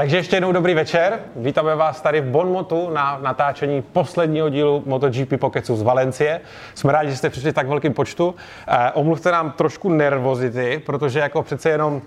Takže ještě jednou dobrý večer. Vítáme vás tady v Bonmotu na natáčení posledního dílu MotoGP Pokecu z Valencie. Jsme rádi, že jste přišli tak velkým počtu. Eh, omluvte nám trošku nervozity, protože jako přece jenom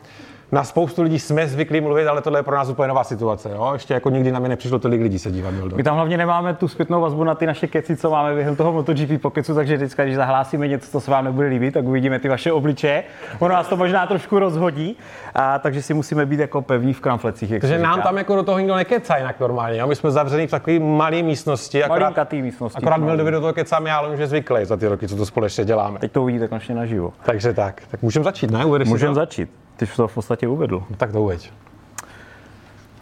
na spoustu lidí jsme zvyklí mluvit, ale tohle je pro nás úplně nová situace. Jo? Ještě jako nikdy na mě nepřišlo tolik lidí se dívat. Mildo. My tam hlavně nemáme tu zpětnou vazbu na ty naše keci, co máme během toho MotoGP pokecu, takže vždycky, když zahlásíme něco, co se vám nebude líbit, tak uvidíme ty vaše obličeje. Ono nás to možná trošku rozhodí, a, takže si musíme být jako pevní v kramflecích. Takže nám tam jako do toho nikdo nekecá jinak normálně. Jo? My jsme zavřený v takové malé místnosti. Akorát, místnosti. akorát no. Mildovi do toho kecám já, ale už je zvyklý za ty roky, co to společně děláme. Teď to uvidíte konečně naživo. Takže tak. Tak můžeme začít, ne? Můžeme začít. Ty jsi to v podstatě uvedl. Tak to uveď.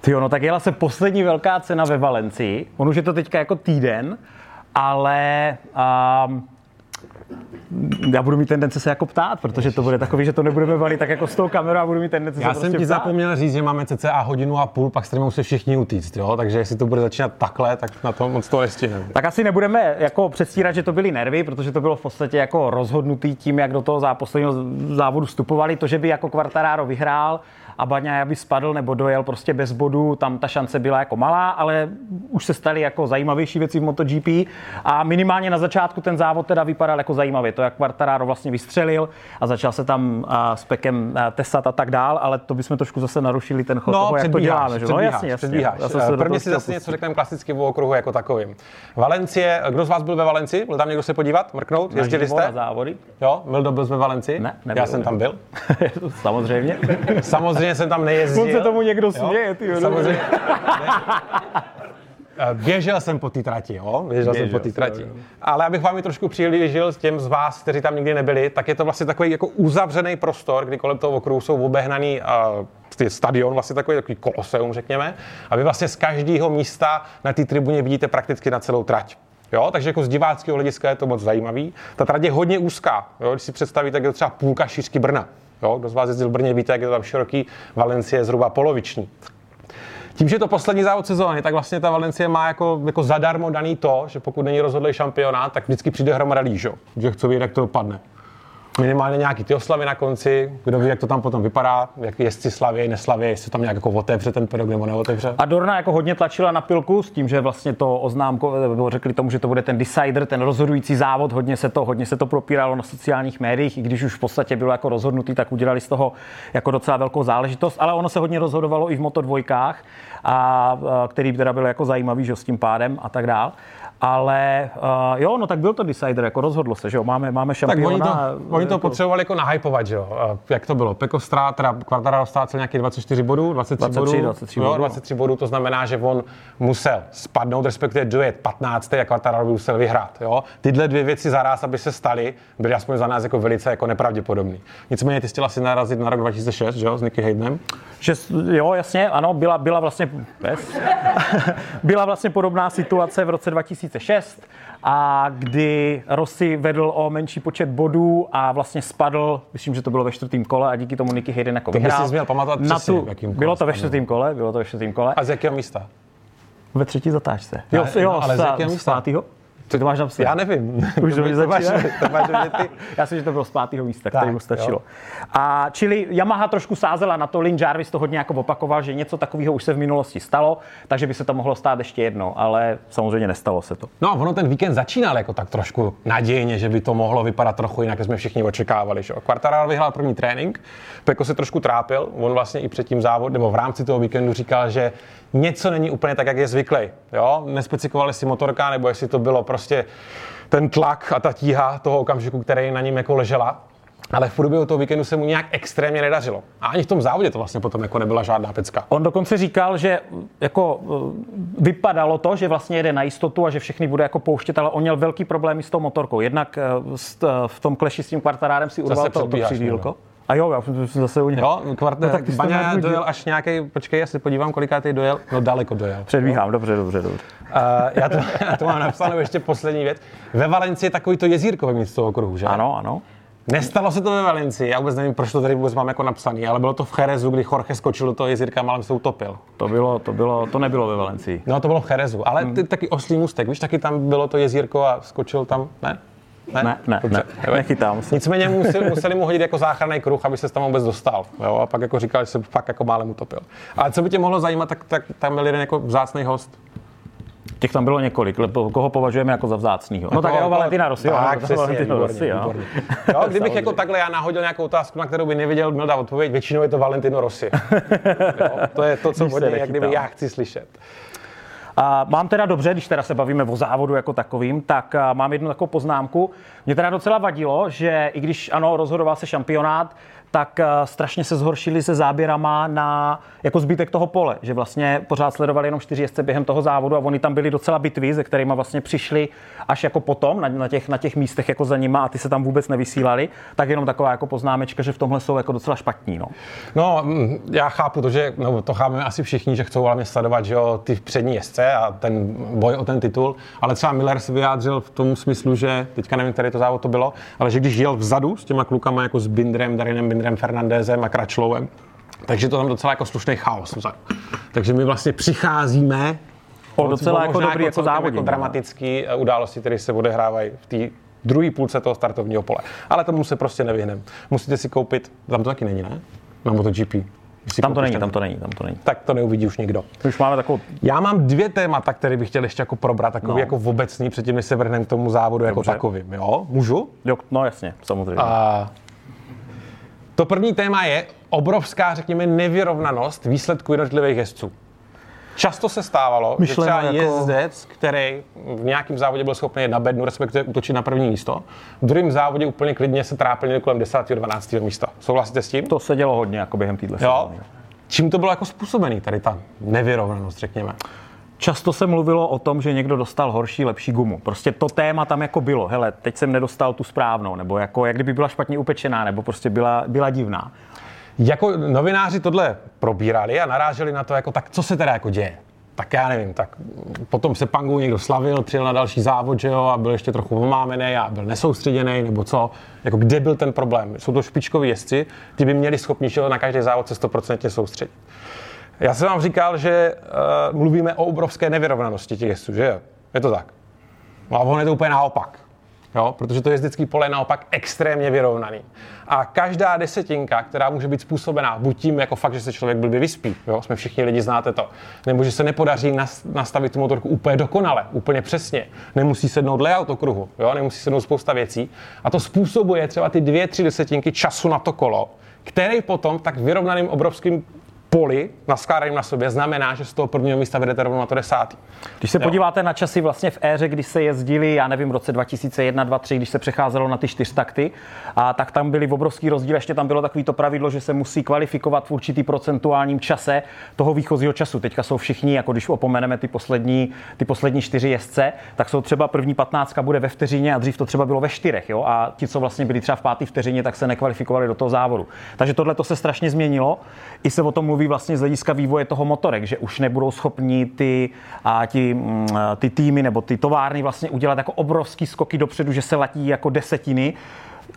Ty no tak jela se poslední velká cena ve Valencii. On už je to teďka jako týden, ale um, já budu mít tendence se jako ptát, protože to bude takový, že to nebudeme valit tak jako s tou kamerou a budu mít tendence Já se jsem prostě ti ptát. zapomněl říct, že máme cca hodinu a půl, pak s se všichni utíct, jo? takže jestli to bude začínat takhle, tak na to moc to nestihneme. Tak asi nebudeme jako předstírat, že to byly nervy, protože to bylo v podstatě jako rozhodnutý tím, jak do toho zá- posledního závodu vstupovali. To, že by jako Quartararo vyhrál a Baňa by spadl nebo dojel prostě bez bodu, tam ta šance byla jako malá, ale už se staly jako zajímavější věci v MotoGP a minimálně na začátku ten závod teda vypadal jako zajímavě. To, jak Quartararo vlastně vystřelil a začal se tam s Pekem a, tesat a tak dál, ale to bychom trošku zase narušili ten chod toho, jak to děláme. Že? No jasně, jasně. předbíháš. Do Prvně si zase něco řekneme klasicky o okruhu jako takovým. Valencie, kdo z vás byl ve Valencii? Byl tam někdo se podívat, mrknout? Jezdili Naživo Na jste? závody? Jo, Mildo byl ve Valencii? Ne, nebyl. Já jsem tam byl. Samozřejmě. Samozřejmě jsem tam nejezdil. On se tomu někdo směje, ty. Samozřejmě. Běžel jsem po té trati, jo? Běžel, jsem Běžel po té trati. jo. Ale abych vám ji trošku přiblížil s těm z vás, kteří tam nikdy nebyli, tak je to vlastně takový jako uzavřený prostor, kdy kolem toho okruhu jsou obehnaný uh, ty stadion, vlastně takový, takový koloseum, řekněme. A vy vlastně z každého místa na té tribuně vidíte prakticky na celou trať. Jo, takže jako z diváckého hlediska je to moc zajímavý. Ta trať je hodně úzká. Jo, když si představíte, jak je to třeba půlka šířky Brna. Jo, kdo z vás jezdil v Brně, víte, jak je to tam široký. Valencie je zhruba poloviční. Tím, že je to poslední závod sezóny, tak vlastně ta Valencie má jako, jako zadarmo daný to, že pokud není rozhodlý šampionát, tak vždycky přijde hromada jo? že chce vědět, jak to dopadne. Minimálně nějaký ty oslavy na konci, kdo ví, jak to tam potom vypadá, jak jezdci slaví, neslaví, jestli tam nějak jako otevře ten pedok nebo neotevře. A Dorna jako hodně tlačila na pilku s tím, že vlastně to oznámko, nebo řekli tomu, že to bude ten decider, ten rozhodující závod, hodně se to, hodně se to propíralo na sociálních médiích, i když už v podstatě bylo jako rozhodnutý, tak udělali z toho jako docela velkou záležitost, ale ono se hodně rozhodovalo i v Moto dvojkách, a, a který teda byl jako zajímavý, že s tím pádem a tak dál. Ale uh, jo, no tak byl to decider, jako rozhodlo se, že jo, máme, máme Tak šampiona. oni to, oni to jako- potřebovali jako nahypovat, že jo? Jak to bylo? Peko Strá, teda Quartararo ztrácel nějakých 24 bodů, 23, 23, bodů, 23 jo, bodů, no. 23 bodů, to znamená, že on musel spadnout, respektive dojet 15. a Quartararo by musel vyhrát, jo? Tyhle dvě věci zaraz, aby se staly, byly aspoň za nás jako velice jako nepravděpodobný. Nicméně ty chtěla si narazit na rok 2006, že jo, s Nicky Haydenem. Že, jo, jasně, ano, byla, byla vlastně, byla vlastně podobná situace v roce 2006, a kdy Rossi vedl o menší počet bodů a vlastně spadl, myslím, že to bylo ve čtvrtém kole a díky tomu Nicky Hayden jako To vyhrál. si měl pamatovat Na přesně, tu, jakým Bylo to ve čtvrtém kole, bylo to ve čtvrtém kole. A z jakého místa? Ve třetí zatáčce. Ne, Jo, no, jo, ale z z, jakého z místa? pátýho? Ty to máš napsané. Já nevím. Už to, to, máš, to máš ty. Já si, že to bylo z pátého místa, Tak, který mu stačilo. jo. A čili Yamaha trošku sázela na to, Lin Jarvis to hodně jako opakoval, že něco takového už se v minulosti stalo, takže by se to mohlo stát ještě jednou, ale samozřejmě nestalo se to. No a ono ten víkend začínal jako tak trošku nadějně, že by to mohlo vypadat trochu jinak, jak jsme všichni očekávali. Že? Quartararo vyhrál první trénink, Peko se trošku trápil, on vlastně i před tím závodem, nebo v rámci toho víkendu říkal, že něco není úplně tak, jak je zvyklý. Jo? Nespecifikovali jestli motorka, nebo jestli to bylo prostě ten tlak a ta tíha toho okamžiku, který na ním jako ležela. Ale v průběhu toho víkendu se mu nějak extrémně nedařilo. A ani v tom závodě to vlastně potom jako nebyla žádná pecka. On dokonce říkal, že jako eh, vypadalo to, že vlastně jede na jistotu a že všechny bude jako pouštět, ale on měl velký problémy s tou motorkou. Jednak s- eh, v tom kleši s tím kvartarárem si urval to, to předbíháš, přidílko. A jo, já jsem zase u něj. Jo, kvart, No, no, tak Baňa dojel až nějaký, počkej, já si podívám, kolikátý dojel, no daleko dojel. Předbíhám, dobře, dobře, dobře. Uh, já, to, já to mám napsáno ještě poslední věc. Ve Valencii je takový to jezírko ve z toho okruhu, že? Ano, ano. Nestalo se to ve Valencii, já vůbec nevím, proč to tady vůbec mám jako napsaný, ale bylo to v Cherezu, kdy Jorge skočil do toho jezírka a málem se utopil. To, bylo, to, bylo, to nebylo ve Valencii. No to bylo v Cherezu, ale ty, taky oslý můstek, víš, taky tam bylo to jezírko a skočil tam, ne? Ne, ne, ne, Dobře, ne nechytám se. Nicméně museli, museli mu hodit jako záchranný kruh, aby se tam vůbec dostal. Jo? A pak jako říkal, že se fakt jako málem utopil. Ale co by tě mohlo zajímat, tak, tak tam byl jeden jako vzácný host. Těch tam bylo několik, koho považujeme jako za vzácnýho. No tak Jako- jo, Valentina Rossi, jo, Tak, no, přesně, Valentino výborně, Rossi, jo. výborně. jo. Kdybych jako takhle já nahodil nějakou otázku, na kterou by nevěděl, měl dát odpověď, většinou je to Valentino Rossi. jo? To je to, co něj, jak kdyby já chci slyšet. Mám teda dobře, když teda se bavíme o závodu jako takovým, tak mám jednu takovou poznámku. Mě teda docela vadilo, že i když ano, rozhodoval se šampionát, tak a, strašně se zhoršili se záběrama na jako zbytek toho pole, že vlastně pořád sledovali jenom čtyři jezdce během toho závodu a oni tam byli docela bitvy, se kterými vlastně přišli až jako potom na, na, těch, na těch místech jako za nima a ty se tam vůbec nevysílali, tak jenom taková jako poznámečka, že v tomhle jsou jako docela špatní. No. No, mm, já chápu to, že no, to chápeme asi všichni, že chcou hlavně sledovat že jo, ty přední jezdce a ten boj o ten titul, ale třeba Miller se vyjádřil v tom smyslu, že teďka nevím, který to závod to bylo, ale že když jel vzadu s těma klukama jako s Bindrem, Darinem Bindrem, Fernandezem a Kračlovem, takže to tam docela jako slušný chaos vzadu. Takže my vlastně přicházíme O docela jako dobrý jako závodník. Jako dramatický eh, události, které se odehrávají v té druhé půlce toho startovního pole. Ale tomu se prostě nevyhneme. Musíte si koupit, tam to taky není, ne? Na MotoGP. Když si Tam to není, tam to není, tam to není. Tak to neuvidí už nikdo. Už máme takovou Já mám dvě témata, které bych chtěl ještě jako probrat, takový No. no. jako v obecný, předtím, než se vrhneme k tomu závodu jako Dobře. takovým. Jo? Můžu? Jo, no jasně, samozřejmě. A to první téma je obrovská, řekněme, nevyrovnanost výsledku jednotlivých jezdců. Často se stávalo, Myšleno že třeba jako- jezdec, který v nějakém závodě byl schopný na bednu, respektive útočit na první místo, v druhém závodě úplně klidně se trápil kolem 10. 12. místa. Souhlasíte s tím? To se dělo hodně jako během téhle. Čím to bylo jako způsobený, tady ta nevyrovnanost, řekněme? Často se mluvilo o tom, že někdo dostal horší, lepší gumu. Prostě to téma tam jako bylo. Hele, teď jsem nedostal tu správnou, nebo jako jak kdyby byla špatně upečená, nebo prostě byla, byla divná. Jako novináři tohle probírali a naráželi na to, jako tak co se teda jako děje. Tak já nevím, tak potom se Pangu někdo slavil, přijel na další závod, že jo, a byl ještě trochu omámený a byl nesoustředěný, nebo co. Jako kde byl ten problém? Jsou to špičkoví jezdci, ty by měli schopni že na každý závod se 100% soustředit. Já jsem vám říkal, že uh, mluvíme o obrovské nevyrovnanosti těch jezdců, že jo? Je to tak. No a ono je to úplně naopak. Jo? Protože to jezdecký pole je naopak extrémně vyrovnaný. A každá desetinka, která může být způsobená buď tím, jako fakt, že se člověk blbě vyspí, jo? jsme všichni lidi, znáte to, nebo že se nepodaří nas- nastavit tu motorku úplně dokonale, úplně přesně, nemusí sednout layout okruhu, jo? nemusí sednout spousta věcí. A to způsobuje třeba ty dvě, tři desetinky času na to kolo, který potom tak vyrovnaným obrovským poli naskládaným na sobě znamená, že z toho prvního místa vedete rovnou na to desátý. Když se Jo. podíváte na časy vlastně v éře, kdy se jezdili, já nevím, v roce 2001, 2003, když se přecházelo na ty čtyřtakty, a tak tam byly obrovský rozdíl. Ještě tam bylo takový to pravidlo, že se musí kvalifikovat v určitý procentuálním čase toho výchozího času. Teďka jsou všichni, jako když opomeneme ty poslední, ty poslední čtyři jezdce, tak jsou třeba první patnáctka bude ve vteřině a dřív to třeba bylo ve čtyřech. Jo? A ti, co vlastně byli třeba v páté vteřině, tak se nekvalifikovali do toho závodu. Takže tohle to se strašně změnilo. I se o tom mluví vlastně z hlediska vývoje toho motorek, že už nebudou schopni ty, a ti, mm, ty týmy nebo ty továrny vlastně udělat jako obrovský skoky dopředu, že se latí jako desetiny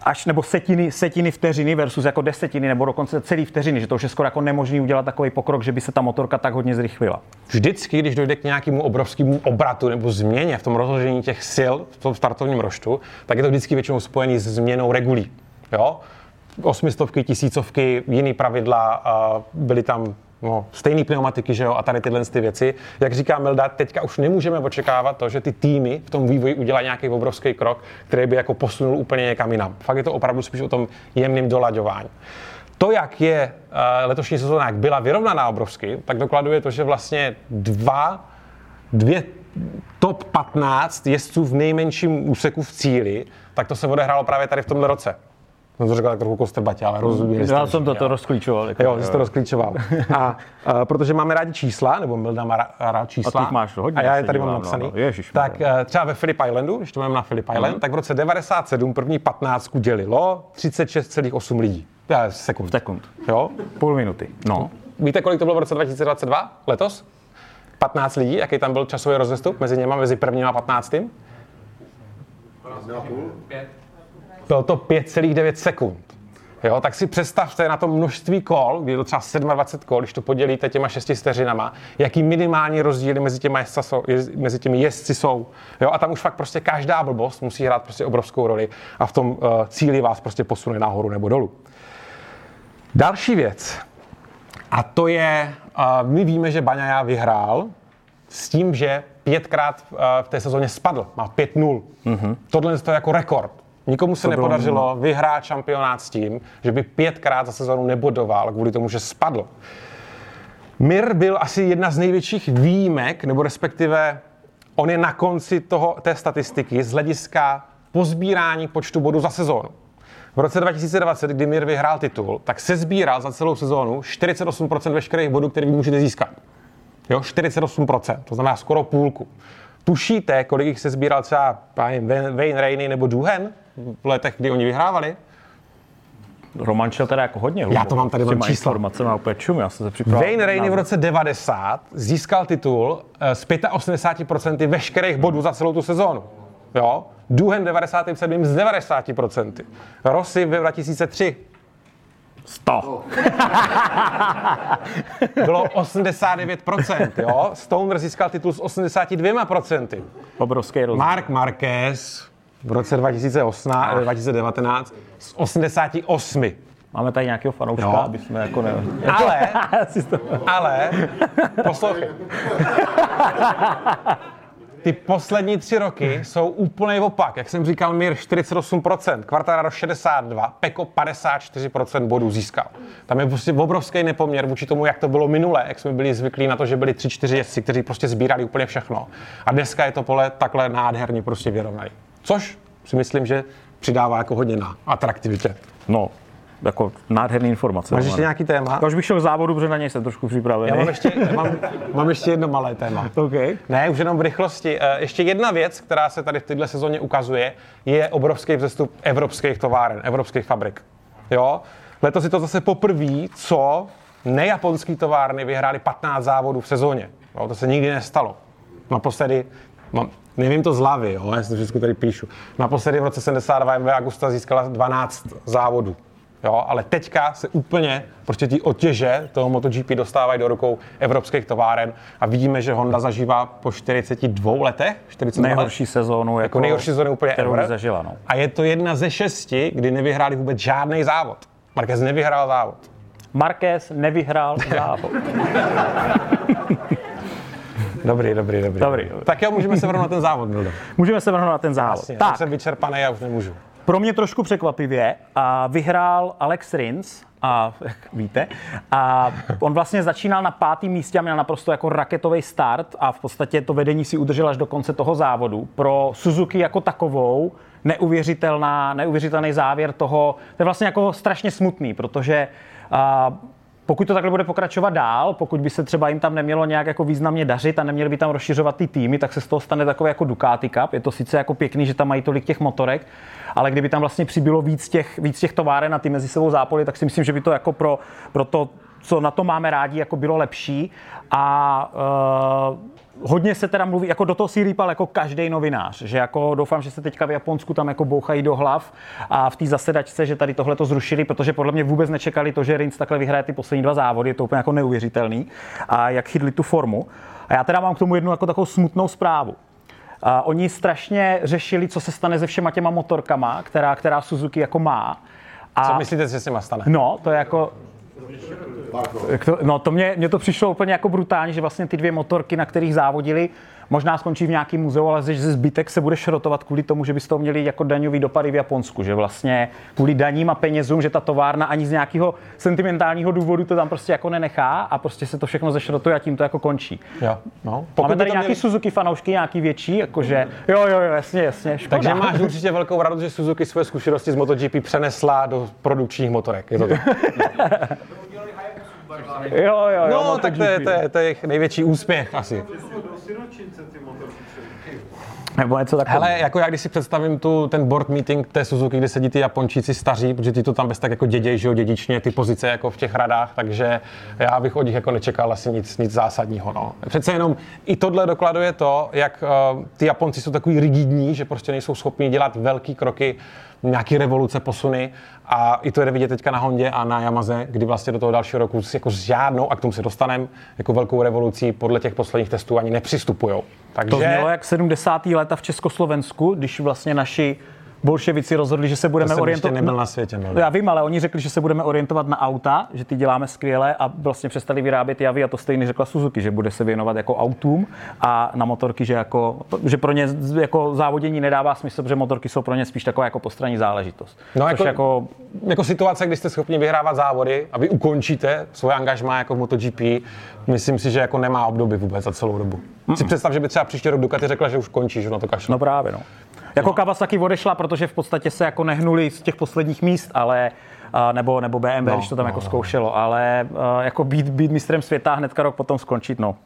až nebo setiny, setiny vteřiny versus jako desetiny nebo dokonce celý vteřiny, že to už je skoro jako nemožný udělat takový pokrok, že by se ta motorka tak hodně zrychlila. Vždycky, když dojde k nějakému obrovskému obratu nebo změně v tom rozložení těch sil v tom startovním roštu, tak je to vždycky většinou spojený s změnou regulí. Jo? Osmistovky, tisícovky, jiný pravidla, byly tam no, stejné pneumatiky, že jo, a tady tyhle ty věci. Jak říká Milda, teďka už nemůžeme očekávat to, že ty týmy v tom vývoji udělají nějaký obrovský krok, který by jako posunul úplně někam jinam. Fakt je to opravdu spíš o tom jemným dolaďování. To, jak je uh, letošní sezóna, jak byla vyrovnaná obrovsky, tak dokladuje to, že vlastně dva, dvě top 15 jezdců v nejmenším úseku v cíli, tak to se odehrálo právě tady v tomhle roce. Jsem to řekl tak trochu kostrbatě, ale rozuměli jste, Já jsem to, jo. to rozklíčoval. Jako, Jo, jsi to rozklíčoval. A, a protože máme rádi čísla, nebo Milda má rád čísla. A máš hodně, A já já je tady mám dívám, no, napsaný. no. Ježiš, tak eh, třeba ve Phillip Islandu, když to máme na Phillip Island, tak v roce 97 první 15 dělilo 36,8 lidí. Eh, sekund. Sekund. Jo? Půl minuty. No. Víte, kolik to bylo v roce 2022? Letos? 15 lidí, jaký tam byl časový rozestup mezi něma, mezi prvním a 15. Bylo to 5,9 sekund. Jo, tak si představte na to množství kol, kdy je to třeba 27 kol, když to podělíte těma 6 vteřinama, jaký minimální rozdíly mezi, těma jezdca jsou, jez, mezi těmi jezdci jsou. Jo, a tam už fakt prostě každá blbost musí hrát prostě obrovskou roli a v tom uh, cíli vás prostě posune nahoru nebo dolů. Další věc, a to je, uh, my víme, že Baňaja vyhrál s tím, že pětkrát uh, v té sezóně spadl, má 5-0. Mm-hmm. Tohle je to jako rekord. Nikomu se to nepodařilo vyhrát šampionát s tím, že by pětkrát za sezonu nebodoval kvůli tomu, že spadl. Mir byl asi jedna z největších výjimek, nebo respektive on je na konci toho, té statistiky z hlediska pozbírání počtu bodů za sezónu. V roce 2020, kdy Mir vyhrál titul, tak se sbíral za celou sezónu 48% veškerých bodů, které vy můžete získat. Jo, 48%, to znamená skoro půlku. Tušíte, kolik jich se sbíral třeba Wayne Rainey nebo Duhen v letech, kdy oni vyhrávali? Roman šel teda jako hodně hlubo. Já to mám tady mám čísla. informace má úplně čum, já jsem se připravil. Wayne Rainey v roce 90 získal titul eh, z 85% veškerých bodů za celou tu sezónu. Jo? Duhen 97 z 90%. Rossi v 2003 100. Bylo 89%, jo? Stoner získal titul s 82%. Obrovský rozdíl. Mark Marquez v roce 2018, 2019 s 88. Máme tady nějakého fanouška, Jo. aby jsme jako ne... Ale, ale, poslouchej. Ty poslední tři roky jsou úplný opak. Jak jsem říkal, Mir 48%, Quartararo 62%, Peko 54% bodů získal. Tam je prostě obrovský nepoměr vůči tomu, jak to bylo minule, jak jsme byli zvyklí na to, že byli 3-4 jezdci, kteří prostě sbírali úplně všechno. A dneska je to pole takhle nádherně prostě vyrovnaný. Což si myslím, že přidává jako hodně na atraktivitě. No, jako nádherný informace. Máš ještě nějaký téma? Já už bych šel k závodu, protože na něj jsem trošku připravený. Já mám ještě, mám, mám ještě jedno malé téma. OK. Ne, už jenom v rychlosti. Eh, Ještě jedna věc, která se tady v této sezóně ukazuje, je obrovský vzestup evropských továren, evropských fabrik. Jo? Letos je to zase poprvé, co nejaponský továrny vyhrály 15 závodů v sezóně. Jo? To se nikdy nestalo. Naposledy, mám, nevím to z hlavy, jo? já si to všechno tady píšu. Naposledy v roce 72 MV Agusta získala 12 závodů. Jo, ale teďka se úplně prostě ty otěže toho MotoGP dostávají do rukou evropských továren a vidíme, že Honda zažívá po 42 letech, 42 let, Nejhorší sezónu. jako nejhorší sezóny úplně kterou ever. zažila, no. A je to jedna ze šesti, kdy nevyhráli vůbec žádný závod. Marquez nevyhrál závod. Marquez nevyhrál závod. Dobrý, dobrý, dobrý. Dobrý, dobrý. Tak jo, můžeme se vrhnout na ten závod, Mildo. Můžeme se vrhnout na ten závod. Jasně, tak, tak. jsem vyčerpaný, já už nemůžu. pro mě trošku překvapivě a vyhrál Alex Rins, a jak víte, a on vlastně začínal na pátém místě a měl naprosto jako raketový start a v podstatě to vedení si udržel až do konce toho závodu. Pro Suzuki jako takovou neuvěřitelná, neuvěřitelný závěr toho, to je vlastně jako strašně smutný, protože a, pokud to takhle bude pokračovat dál, pokud by se třeba jim tam nemělo nějak jako významně dařit a neměli by tam rozšiřovat ty týmy, tak se z toho stane takový jako Ducati Cup. Je to sice jako pěkný, že tam mají tolik těch motorek, ale kdyby tam vlastně přibylo víc těch, víc těch továren a ty mezi sebou zápoly, tak si myslím, že by to jako pro, pro to, co na to máme rádi, jako bylo lepší. A uh, hodně se teda mluví, jako do toho si rýpal jako každý novinář, že jako doufám, že se teďka v Japonsku tam jako bouchají do hlav a v té zasedačce, že tady tohle to zrušili, protože podle mě vůbec nečekali to, že Rins takhle vyhraje ty poslední dva závody, je to úplně jako neuvěřitelný a jak chytli tu formu. A já teda mám k tomu jednu jako takovou smutnou zprávu. A oni strašně řešili, co se stane se všema těma motorkama, která, která Suzuki jako má. A Co myslíte, že se s nima stane? No, to je jako... Jak to, no to mě, mě to přišlo úplně jako brutálně, že vlastně ty dvě motorky, na kterých závodili, možná skončí v nějakém muzeu, ale že zbytek se bude šrotovat kvůli tomu, že by z toho měli jako daňový dopady v Japonsku, že vlastně kvůli daním a penězům, že ta továrna ani z nějakého sentimentálního důvodu to tam prostě jako nenechá a prostě se to všechno zešrotuje a tím to jako končí. Jo, no. Máme by tady to nějaký měli- Suzuki fanoušky, nějaký větší, jakože jo, jo, jo, jasně, jasně, škoda. Takže máš určitě velkou radost, že Suzuki svoje zkušenosti z MotoGP přenesla do produkčních motorek. Je to tak? Jo, jo, jo, No, tak to je, to, je, to je jejich největší úspěch asi. Nebo něco takového. Hele, jako já když si představím tu, ten board meeting té Suzuki, kde sedí ty Japončíci staří, protože ty to tam bez tak jako děděj, že jo, dědičně, ty pozice jako v těch radách, takže já bych od nich jako nečekal asi nic, nic zásadního. No. Přece jenom i tohle dokladuje to, jak uh, ty Japonci jsou takový rigidní, že prostě nejsou schopni dělat velký kroky, nějaký revoluce, posuny a i to je vidět teďka na Hondě a na Yamaze, kdy vlastně do toho dalšího roku jako s žádnou, a k tomu se dostaneme, jako velkou revolucí podle těch posledních testů ani nepřistupujou. Takže... To znělo jak 70. léta v Československu, když vlastně naši bolševici rozhodli, že se budeme orientovat. nebyl na světě. No. Já vím, ale oni řekli, že se budeme orientovat na auta, že ty děláme skvěle a vlastně přestali vyrábět javy a to stejně řekla Suzuki, že bude se věnovat jako autům a na motorky, že, jako, že pro ně jako závodění nedává smysl, protože motorky jsou pro ně spíš taková jako postranní záležitost. No jako, jako, jako, situace, kdy jste schopni vyhrávat závody a vy ukončíte svoje angažmá jako v MotoGP, myslím si, že jako nemá obdoby vůbec za celou dobu. Mm-mm. Si představ, že by třeba příští rok Ducati řekla, že už končí, že na to kašle. No právě, no. Jako no. Kawasaki odešla, protože v podstatě se jako nehnuli z těch posledních míst, ale nebo, nebo BMW, no, když to tam no, jako no. zkoušelo, ale jako být, být mistrem světa hnedka rok potom skončit, no.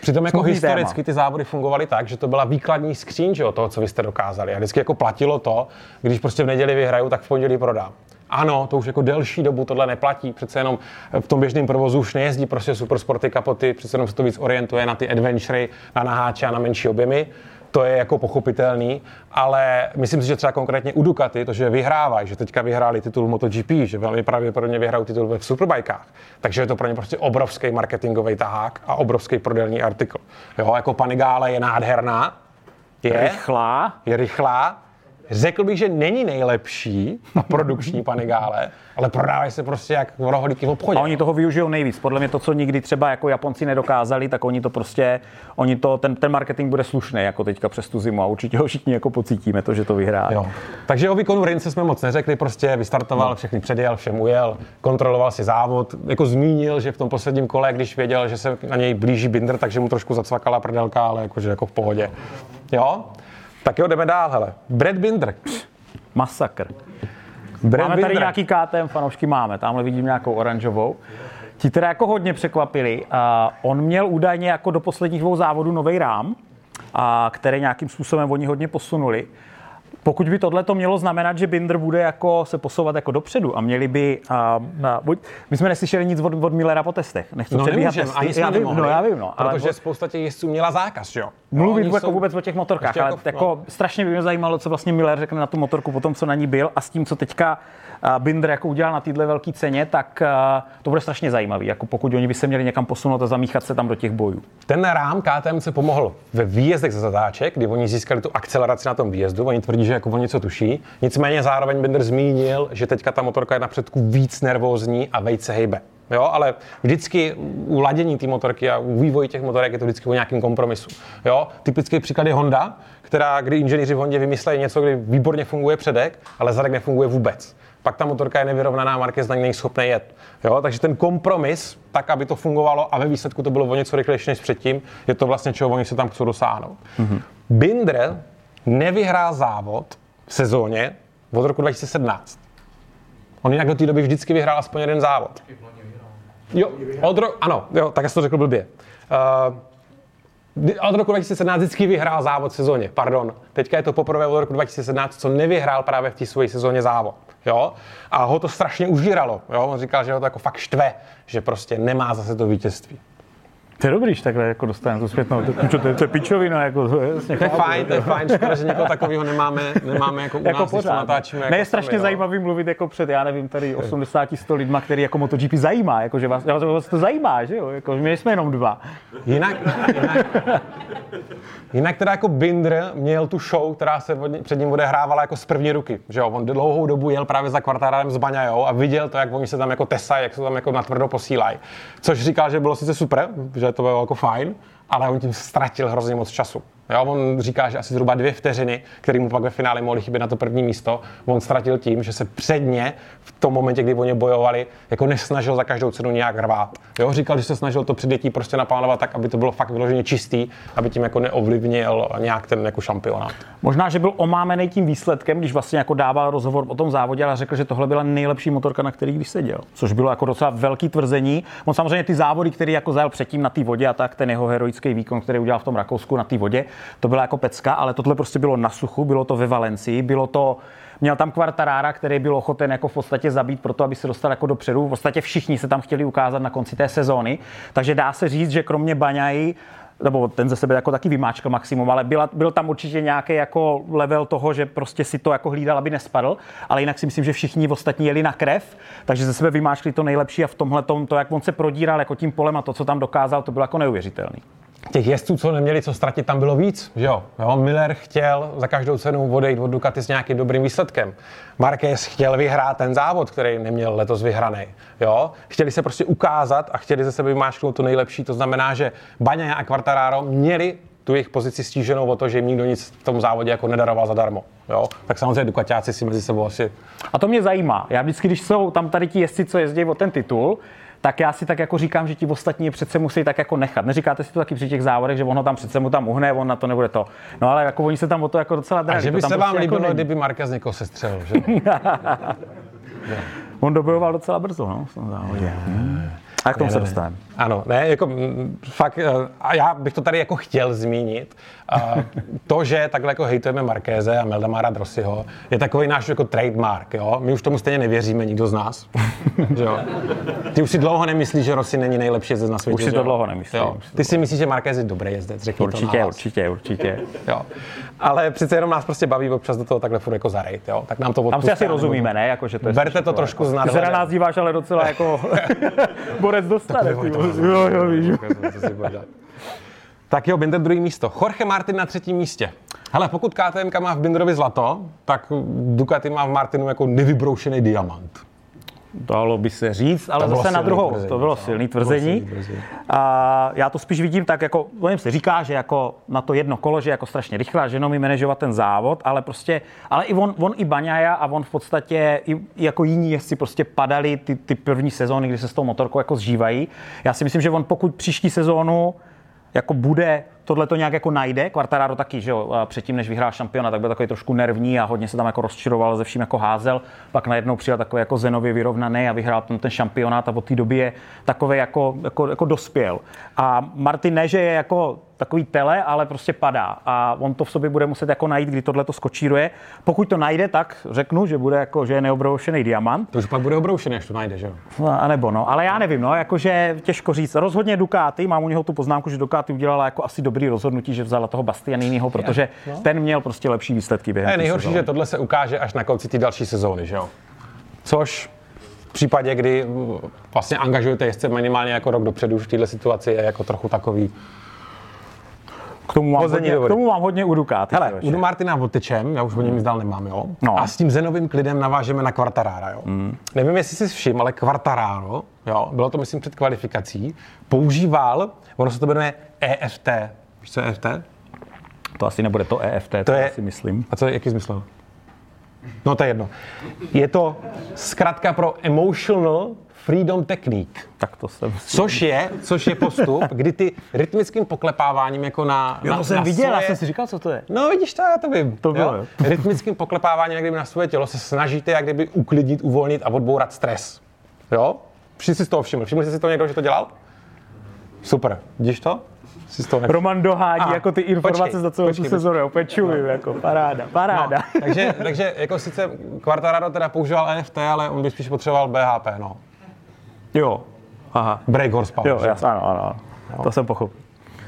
Přitom jako historicky téma. ty závody fungovaly tak, že to byla výkladní skříň že, toho, co vy jste dokázali. A vždycky jako platilo to, když prostě v neděli vyhraju, tak v pondělí prodám. Ano, to už jako delší dobu tohle neplatí, přece jenom v tom běžném provozu už nejezdí prostě supersporty kapoty, přece jenom se to víc orientuje na ty adventury, na naháče a na menší objemy to je jako pochopitelný, ale myslím si, že třeba konkrétně u Ducati, to, že vyhrávají, že teďka vyhráli titul MotoGP, že velmi pravděpodobně vyhrajou titul ve superbajkách, takže je to pro ně prostě obrovský marketingový tahák a obrovský prodejní artikl. Jo, jako Panigale je nádherná, je rychlá, je rychlá, Řekl bych, že není nejlepší na produkční panigále, ale prodávají se prostě jak rohlíky v obchodě. A oni toho využijou nejvíc. Podle mě to, co nikdy třeba jako Japonci nedokázali, tak oni to prostě, oni to, ten, ten marketing bude slušný jako teďka přes tu zimu a určitě ho všichni jako pocítíme, to, že to vyhrá. Jo. Takže o výkonu Rince jsme moc neřekli, prostě vystartoval, no. všechny předjel, všem ujel, kontroloval si závod, jako zmínil, že v tom posledním kole, když věděl, že se na něj blíží Binder, takže mu trošku zacvakala prdelka, ale jakože jako v pohodě. Jo? Tak jo, jdeme dál, hele. Brad Binder. Masakr. Brad máme Binder. tady nějaký KTM fanoušky, máme. Tamhle vidím nějakou oranžovou. Ti teda jako hodně překvapili. Uh, on měl údajně jako do posledních dvou závodů nový rám, uh, který nějakým způsobem oni hodně posunuli. Pokud by tohle to mělo znamenat, že Binder bude jako se posouvat jako dopředu a měli by... A, a, buď, my jsme neslyšeli nic od, od Millera po testech. Nechci no nemůžem, ani já vím, no, já vím, no, Protože ale, spousta těch jezdců měla zákaz, jo. Mluvit no, jako jsou... vůbec o těch motorkách, ale jako, jako no. strašně by mě zajímalo, co vlastně Miller řekne na tu motorku po tom, co na ní byl a s tím, co teďka Binder jako udělal na této velké ceně, tak to bude strašně zajímavý, jako pokud oni by se měli někam posunout a zamíchat se tam do těch bojů. Ten rám KTM se pomohl ve výjezdech ze zatáček, kdy oni získali tu akceleraci na tom výjezdu, oni tvrdí, že jako o něco tuší. Nicméně zároveň Binder zmínil, že teďka ta motorka je na předku víc nervózní a vejce hejbe. Jo, ale vždycky u ladění té motorky a u vývoji těch motorek je to vždycky o nějakém kompromisu. Jo, typický příklad je Honda, která, kdy inženýři v Hondě vymysleli něco, kdy výborně funguje předek, ale zadek nefunguje vůbec pak ta motorka je nevyrovnaná, Marquez na ní není schopný jet. Jo? Takže ten kompromis, tak, aby to fungovalo a ve výsledku to bylo o něco rychlejší než předtím, je to vlastně, čeho oni se tam chcou dosáhnout. Mm-hmm. Binder nevyhrál závod v sezóně od roku 2017. On jinak do té doby vždycky vyhrál aspoň jeden závod. Jo, od ro- ano, jo, tak já jsem to řekl blbě. Uh, od roku 2017 vždycky vyhrál závod v sezóně, pardon. Teďka je to poprvé od roku 2017, co nevyhrál právě v té své sezóně závod. Jo? A ho to strašně užíralo. Jo? On říkal, že ho to jako fakt štve, že prostě nemá zase to vítězství. To je dobrý, že takhle jako dostaneme tu zpětnou. To, to, to je pičovina. Jako, to, je, to je fajn, to je fajn, škoda, že někoho takového nemáme, nemáme jako u jako nás, pořád. natáčíme. Jako ne, je strašně sami, zajímavý mluvit jako před, já nevím, tady 80-100 lidma, který jako MotoGP zajímá, jako, že vás, vás to zajímá, že jo, jako, my jsme jenom dva. Jinak, jinak, jinak teda jako Binder měl tu show, která se před ním odehrávala jako z první ruky, že jo, on dlouhou dobu jel právě za kvartárem s Baňajou a viděl to, jak oni se tam jako tesají, jak se tam jako natvrdo posílají. Což říkal, že bylo sice super, že to bylo jako fajn, ale on tím ztratil hrozně moc času. Jo, on říká, že asi zhruba dvě vteřiny, které mu pak ve finále mohly chybět na to první místo, on ztratil tím, že se předně v tom momentě, kdy oni bojovali, jako nesnažil za každou cenu nějak rvát. Jo, říkal, že se snažil to předětí prostě naplánovat tak, aby to bylo fakt vyloženě čistý, aby tím jako neovlivnil nějak ten jako šampionát. Možná, že byl omámený tím výsledkem, když vlastně jako dával rozhovor o tom závodě, ale řekl, že tohle byla nejlepší motorka, na který když seděl. Což bylo jako docela velký tvrzení. On samozřejmě ty závody, který jako zajel předtím na té vodě a tak, ten jeho heroický výkon, který udělal v tom Rakousku na té vodě. To byla jako pecka, ale tohle prostě bylo na suchu, bylo to ve Valencii, bylo to Měl tam Kvartarára, který byl ochoten jako v podstatě zabít pro to, aby se dostal jako dopředu. V podstatě všichni se tam chtěli ukázat na konci té sezóny. Takže dá se říct, že kromě Baňají nebo ten ze sebe jako taky vymáčkal maximum, ale byla, byl tam určitě nějaký jako level toho, že prostě si to jako hlídal, aby nespadl, ale jinak si myslím, že všichni ostatní jeli na krev, takže ze sebe vymáčkli to nejlepší a v tomhle tom, to, jak on se prodíral jako tím polem a to, co tam dokázal, to bylo jako neuvěřitelný těch jezdců, co neměli co ztratit, tam bylo víc, že jo? jo? Miller chtěl za každou cenu odejít od Ducati s nějakým dobrým výsledkem. Marquez chtěl vyhrát ten závod, který neměl letos vyhraný. Jo? Chtěli se prostě ukázat a chtěli ze sebe vymáčknout to nejlepší. To znamená, že Baňa a Quartararo měli tu jejich pozici stíženou o to, že jim nikdo nic v tom závodě jako nedaroval zadarmo. Jo? Tak samozřejmě Ducatiáci si mezi sebou asi... A to mě zajímá. Já vždycky, když jsou tam tady ti jezdci, co jezdí o ten titul, tak já si tak jako říkám, že ti ostatní přece musí tak jako nechat. Neříkáte si to taky při těch závodech, že ono tam přece mu tam uhne, on na to nebude to. No ale jako oni se tam o to jako docela drali. A že by se tam vám prostě líbilo, jako kdyby Marquez někoho sestřelil, že? on dobojoval docela brzo, no, v tom závodě. Hmm. A k tomu se dostaneme. Ano, ne, jako fakt, eh, a já bych to tady jako chtěl zmínit. A to, že takhle jako hejtujeme Markéze a Meldamara Drossiho, je takový náš jako trademark, jo? My už tomu stejně nevěříme, nikdo z nás. že jo? Ty už si dlouho nemyslíš, že Rossi není nejlepší jezdec na světě. Už si to dlouho nemyslím. Jo? Ty si myslíš, že Markéz je dobrý jezdec, řekni určitě, to Určitě, určitě, jo. Ale přece jenom nás prostě baví občas do toho takhle furt jako zarejt, jo? Tak nám to Tam si asi rozumíme, ne? Jako, že to je Berte to trošku z Ty se na nás díváš, ale docela jako borec dostane. Jo, jo, víš. Tak jo, Binder druhý místo. Jorge Martin na třetím místě. Hele, pokud KTM má v Binderovi zlato, tak Ducati má v Martinu jako nevybroušený diamant. Dalo by se říct, ale zase na druhou. Tvrzení, to bylo silný tvrzení. A já to spíš vidím tak, jako, on se říká, že jako na to jedno kolo, že jako strašně rychle, že jenom manažovat ten závod, ale prostě, ale i on, on i Baňaja a on v podstatě i, jako jiní jezdci prostě padali ty, ty první sezóny, kdy se s tou motorkou jako zžívají. Já si myslím, že on pokud příští sezónu jako bude tohle to nějak jako najde. Quartararo taky, že jo, předtím, než vyhrál šampiona, tak byl takový trošku nervní a hodně se tam jako rozčiroval, ze vším jako házel. Pak najednou přijel takový jako zenově vyrovnaný a vyhrál ten, ten šampionát a od té doby je takový jako, jako, jako dospěl. A Martin ne, že je jako takový tele, ale prostě padá. A on to v sobě bude muset jako najít, kdy tohle to skočíruje. Pokud to najde, tak řeknu, že bude jako, že je neobroušený diamant. To už pak bude obroušený, až to najde, že jo? No, a nebo no, ale já nevím, no, jakože těžko říct. Rozhodně Ducati, mám u něho tu poznámku, že Ducati udělala jako asi dobrý rozhodnutí, že vzala toho Bastianiniho, protože no. ten měl prostě lepší výsledky během. Je nejhorší, že tohle se ukáže až na konci té další sezóny, že jo? Což v případě, kdy vlastně angažujete jezdce minimálně jako rok dopředu v této situaci, je jako trochu takový k tomu mám, hodně, k tomu mám hodně u Ducati. Hele, u Martina otečem, já už o něm zdál nemám, jo? No. A s tím zenovým klidem navážeme na Quartarara, jo? Mm. Nevím, jestli jsi všiml, ale Quartararo, jo, bylo to myslím před kvalifikací, používal, ono se to jmenuje EFT. Víš, co je EFT? To asi nebude to EFT, to, to je, si myslím. A co, jaký smysl? No to je jedno. Je to zkrátka pro Emotional Freedom Technique. Tak to jsem... Což je, což je postup, kdy ty rytmickým poklepáváním jako na, jo, na, to jsem na viděl, svoje... já jsem si říkal, co to je. No vidíš to, já to vím. To bylo, jo? Rytmickým poklepáváním, jak kdyby na svoje tělo se snažíte jak kdyby uklidnit, uvolnit a odbourat stres. Jo? Všichni si z toho všiml. Všiml jsi si to někdo, že to dělal? Super. Vidíš to? si z toho. Roman dohádí jako ty informace počkej, za celou počkej, tu sezonu, opět čumím, jako paráda, paráda. No, takže, takže jako sice Quartararo teda používal NFT, ale on by spíš potřeboval BHP, no. Jo, aha. Break horsepower. Jo, jasně, ano, ano, ano. To jsem pochopil.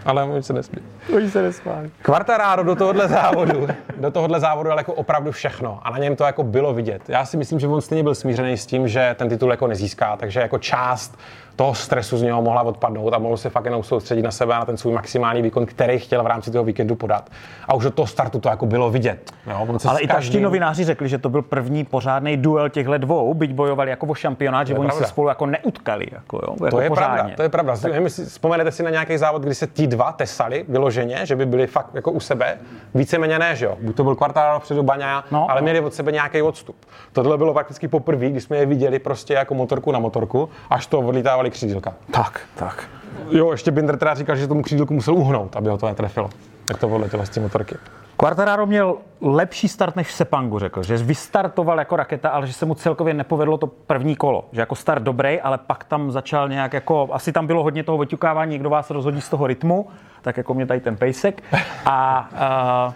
Ale oni se nesmí. Oni se nesmí. Quartararo do tohohle závodu, do tohohle závodu ale jako opravdu všechno a na něm to jako bylo vidět. Já si myslím, že on stejně byl smířený s tím, že ten titul jako nezíská, takže jako část toho stresu z něho mohla odpadnout a mohl se fakt jenom soustředit na sebe a na ten svůj maximální výkon, který chtěl v rámci toho víkendu podat. A už od toho startu to jako bylo vidět. Jo? On se Ale i každým... novináři řekli, že to byl první pořádný duel těchto dvou, byť bojovali jako o šampionát, že oni pravda. se spolu jako neutkali. Jako, jo? Jako to je pořádně. pravda, to je pravda. Tak... Vzpomenete si na nějaký závod, kdy se ti dva tesali vyloženě, že by byli fakt jako u sebe, víceméně ne, že jo. Buď to byl kvartál předu Baňa, no, ale měli od sebe nějaký odstup. Tohle bylo prakticky poprvé, když jsme je viděli prostě jako motorku na motorku, až to odlítávali křídílka. Tak, tak. Jo, ještě Binder teda říkal, že tomu křídlku musel uhnout, aby ho to netrefilo. Jak to podle tyhle motorky. Quartararo měl lepší start než Sepangu, řekl, že vystartoval jako raketa, ale že se mu celkově nepovedlo to první kolo. Že jako start dobrý, ale pak tam začal nějak jako, asi tam bylo hodně toho oťukávání, někdo vás rozhodí z toho rytmu, tak jako mě tady ten pejsek. A, a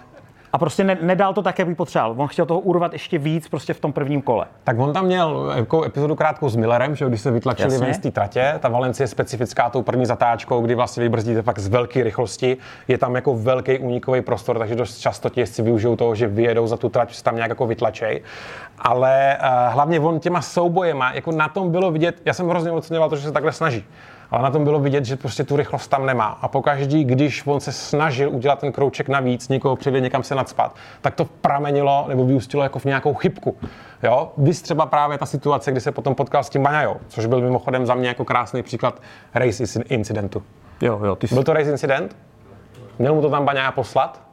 a prostě ne, nedal to tak, jak by potřeboval. On chtěl toho urvat ještě víc prostě v tom prvním kole. Tak on tam měl jako epizodu krátkou s Millerem, že když se vytlačili ven z té tratě. Ta Valencie je specifická tou první zatáčkou, kdy vlastně vybrzdíte fakt z velké rychlosti. Je tam jako velký únikový prostor, takže dost často ti jezdci využijou toho, že vyjedou za tu trať, se tam nějak jako vytlačej. Ale uh, hlavně on těma soubojema, jako na tom bylo vidět, já jsem hrozně oceňoval to, že se takhle snaží ale na tom bylo vidět, že prostě tu rychlost tam nemá. A pokaždý, když on se snažil udělat ten krouček navíc, někoho přijde někam se nadspat, tak to pramenilo nebo vyústilo jako v nějakou chybku. Jo? Vy třeba právě ta situace, kdy se potom potkal s tím Baňajou, což byl mimochodem za mě jako krásný příklad race incidentu. Jo, jo, ty jsi... Byl to race incident? Měl mu to tam Baňaja poslat?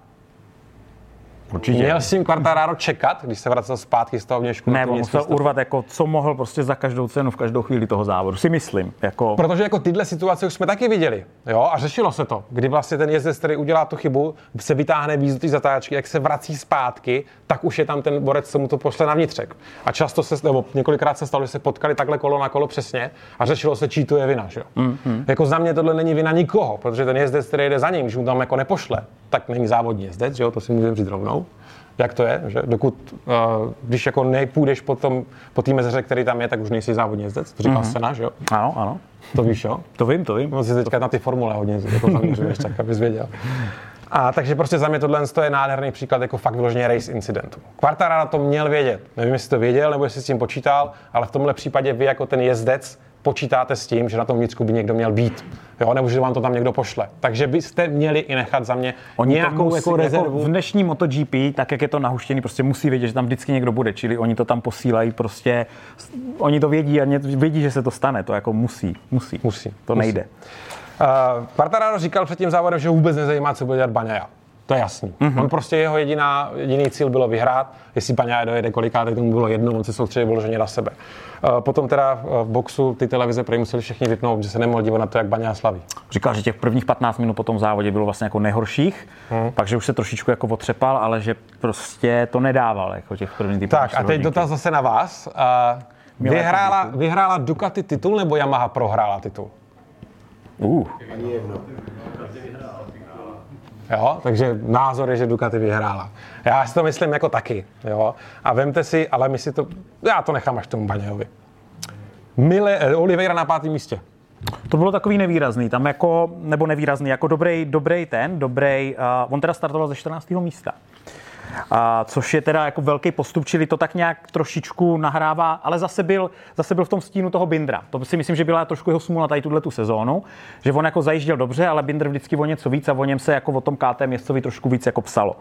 Určitě. Měl s tím Quartararo čekat, když se vracel zpátky z toho vnějšku? Ne, on musel urvat, jako, co mohl prostě za každou cenu v každou chvíli toho závodu, si myslím. Jako... Protože jako tyhle situace už jsme taky viděli, jo, a řešilo se to, kdy vlastně ten jezdec, který udělá tu chybu, se vytáhne víc do té zatáčky, jak se vrací zpátky, tak už je tam ten borec, co mu to pošle na vnitřek. A často se, nebo několikrát se stalo, že se potkali takhle kolo na kolo přesně a řešilo se, čí to je vina, že jo. Mm-hmm. Jako za mě tohle není vina nikoho, protože ten jezdec, který jde za ním, když mu tam jako nepošle, tak není závodní jezdec, že jo, to si můžeme říct rovnou jak to je, že dokud, uh, když jako nepůjdeš po, tom, po té mezeře, který tam je, tak už nejsi závodní jezdec, to říkal mm-hmm. Sena, že jo? Ano, ano. To víš, jo? To vím, to vím. Musíš teďka na ty formule hodně jako zaměřuješ, tak abys věděl. A takže prostě za mě tohle je nádherný příklad jako fakt vyloženě race incidentu. Quartararo to měl vědět. Nevím, jestli to věděl nebo jestli s tím počítal, ale v tomhle případě vy jako ten jezdec počítáte s tím, že na tom vnitřku by někdo měl být. Jo, nebo že vám to tam někdo pošle. Takže byste měli i nechat za mě oni nějakou musí, jako rezervu. Jako v dnešní MotoGP, tak jak je to nahuštěný, prostě musí vědět, že tam vždycky někdo bude, čili oni to tam posílají prostě, oni to vědí a vědí, že se to stane, to jako musí, musí. Musí. To musí. nejde. Uh, Quartararo říkal před tím závodem, že vůbec nezajímá, co bude dělat Baňaja. To je jasný. Mm-hmm. On prostě jeho jediná, jediný cíl bylo vyhrát. Jestli Baňaja dojede koliká, tak tomu bylo jedno, on se soustředil vyloženě na sebe. Uh, potom teda v boxu ty televize prý museli všichni vypnout, že se nemohl dívat na to, jak Baňaja slaví. Říkal, že těch prvních 15 minut po tom závodě bylo vlastně jako nejhorších, mm. takže už se trošičku jako otřepal, ale že prostě to nedával jako těch prvních typů. Tak a teď dotaz zase na vás. Uh, vyhrála, vyhrála Ducati titul nebo Yamaha prohrála titul? Uh. Ani jedno. Jo? Takže názor je, že Ducati vyhrála. Já si to myslím jako taky. Jo? A vemte si, ale my si to, já to nechám až tomu Baňovi. Mile, eh, Oliveira na pátém místě. To bylo takový nevýrazný, tam jako, nebo nevýrazný, jako dobrý, dobrý ten, dobrý, uh, on teda startoval ze 14. místa. A, což je teda jako velký postup, čili to tak nějak trošičku nahrává, ale zase byl, zase byl v tom stínu toho Bindra. To si myslím, že byla trošku jeho smůla tady tuhle tu sezónu, že on jako zajížděl dobře, ale Binder vždycky o něco víc a o něm se jako o tom KT městcovi trošku víc jako psalo.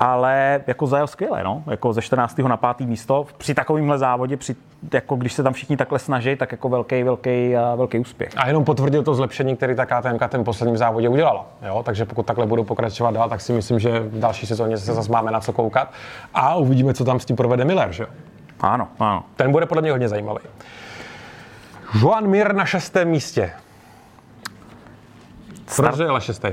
Ale jako zajel skvěle, no, jako ze 14. na 5. místo při takovémhle závodě, při, jako když se tam všichni takhle snaží, tak jako velký, velký, velký úspěch. A jenom potvrdil to zlepšení, který ta KTM ten posledním závodě udělala. Jo? Takže pokud takhle budou pokračovat dál, tak si myslím, že v další sezóně se zase máme na co koukat a uvidíme, co tam s tím provede Miller, že Ano, ano. Ten bude podle mě hodně zajímavý. Joan Mir na šestém místě. Proč ale šestý?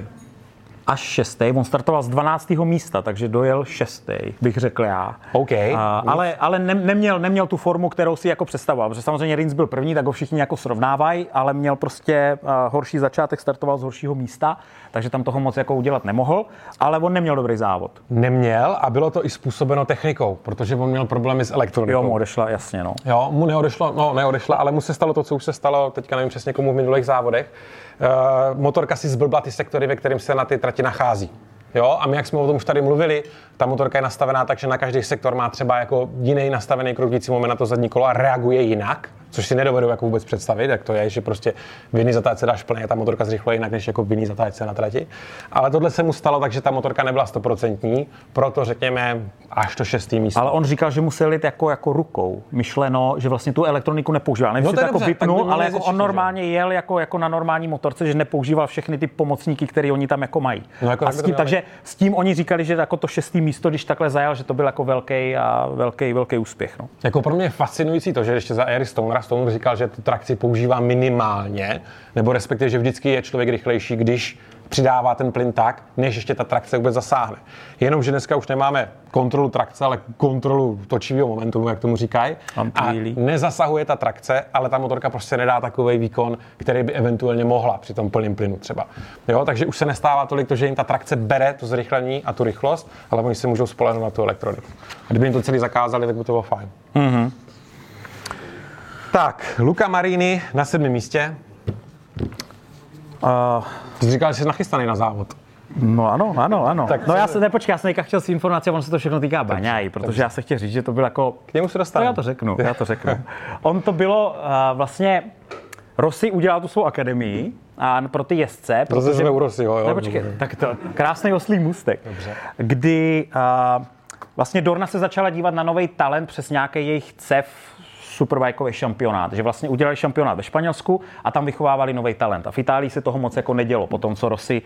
až šestý. On startoval z 12. místa, takže dojel šestý, bych řekl já. OK. A, ale ale ne, neměl, neměl tu formu, kterou si jako představoval, protože samozřejmě Rins byl první, tak ho všichni jako srovnávají, ale měl prostě uh, horší začátek, startoval z horšího místa, takže tam toho moc jako udělat nemohl, ale on neměl dobrý závod. Neměl a bylo to i způsobeno technikou, protože on měl problémy s elektronikou. Jo, mu odešla, jasně, no. Jo, mu neodešlo, no neodešla, ale mu se stalo to, co už se stalo, teďka nevím přesně komu v minulých závodech, uh, motorka si zblbla ty sektory, ve kterým se na ty trati nachází. Jo, a my, jak jsme o tom už tady mluvili, ta motorka je nastavená tak, že na každý sektor má třeba jako jiný nastavený kroutící moment na to zadní kolo a reaguje jinak což si nedovedu jako vůbec představit, jak to je, že prostě v jiný zatáčce dáš plně, ta motorka zrychluje jinak než jako v jiný zatáčce na trati. Ale tohle se mu stalo, takže ta motorka nebyla stoprocentní, proto řekněme až to šestý místo. Ale on říkal, že musel jít jako, jako rukou, myšleno, že vlastně tu elektroniku nepoužíval. Nevím, no to jako dobře, vypnul, ale jako on normálně jel jako, jako na normální motorce, že nepoužíval všechny ty pomocníky, které oni tam jako mají. No jako a s tím, takže s tím oni říkali, že jako to šestý místo, když takhle zajel, že to byl jako velký a velký, velký úspěch. No. Jako pro mě je fascinující to, že ještě za Eric Stonera Stone říkal, že tu trakci používá minimálně, nebo respektive, že vždycky je člověk rychlejší, když přidává ten plyn tak, než ještě ta trakce vůbec zasáhne. Jenomže dneska už nemáme kontrolu trakce, ale kontrolu točivého momentu, jak tomu říkají. A nezasahuje ta trakce, ale ta motorka prostě nedá takový výkon, který by eventuálně mohla při tom plném plynu třeba. Jo, takže už se nestává tolik to, že jim ta trakce bere to zrychlení a tu rychlost, ale oni se můžou spolehnout na tu elektroniku. A kdyby jim to celý zakázali, tak by to bylo fajn. Mm-hmm. Tak, Luka Marini na sedmém místě. Uh, Ty jsi říkal, že jsi nachystaný na závod. No ano, ano, ano. Tak no já se nepočkej, já jsem chtěl si informace, on se to všechno týká Baňáji, protože já se chtěl říct, že to bylo jako... K němu se dostanu. No já to řeknu, já to řeknu. On to bylo uh, vlastně, Rossi udělal tu svou akademii a pro ty jezdce. Protože... To jsme u Rossiho, jo? Nepočkej, tak to krásný oslý můstek. Dobře. Kdy uh, vlastně Dorna se začala dívat na nový talent přes nějaký jejich cev superbajkový šampionát, že vlastně udělali šampionát ve Španělsku a tam vychovávali nový talent. A v Itálii se toho moc jako nedělo po tom, co Rossi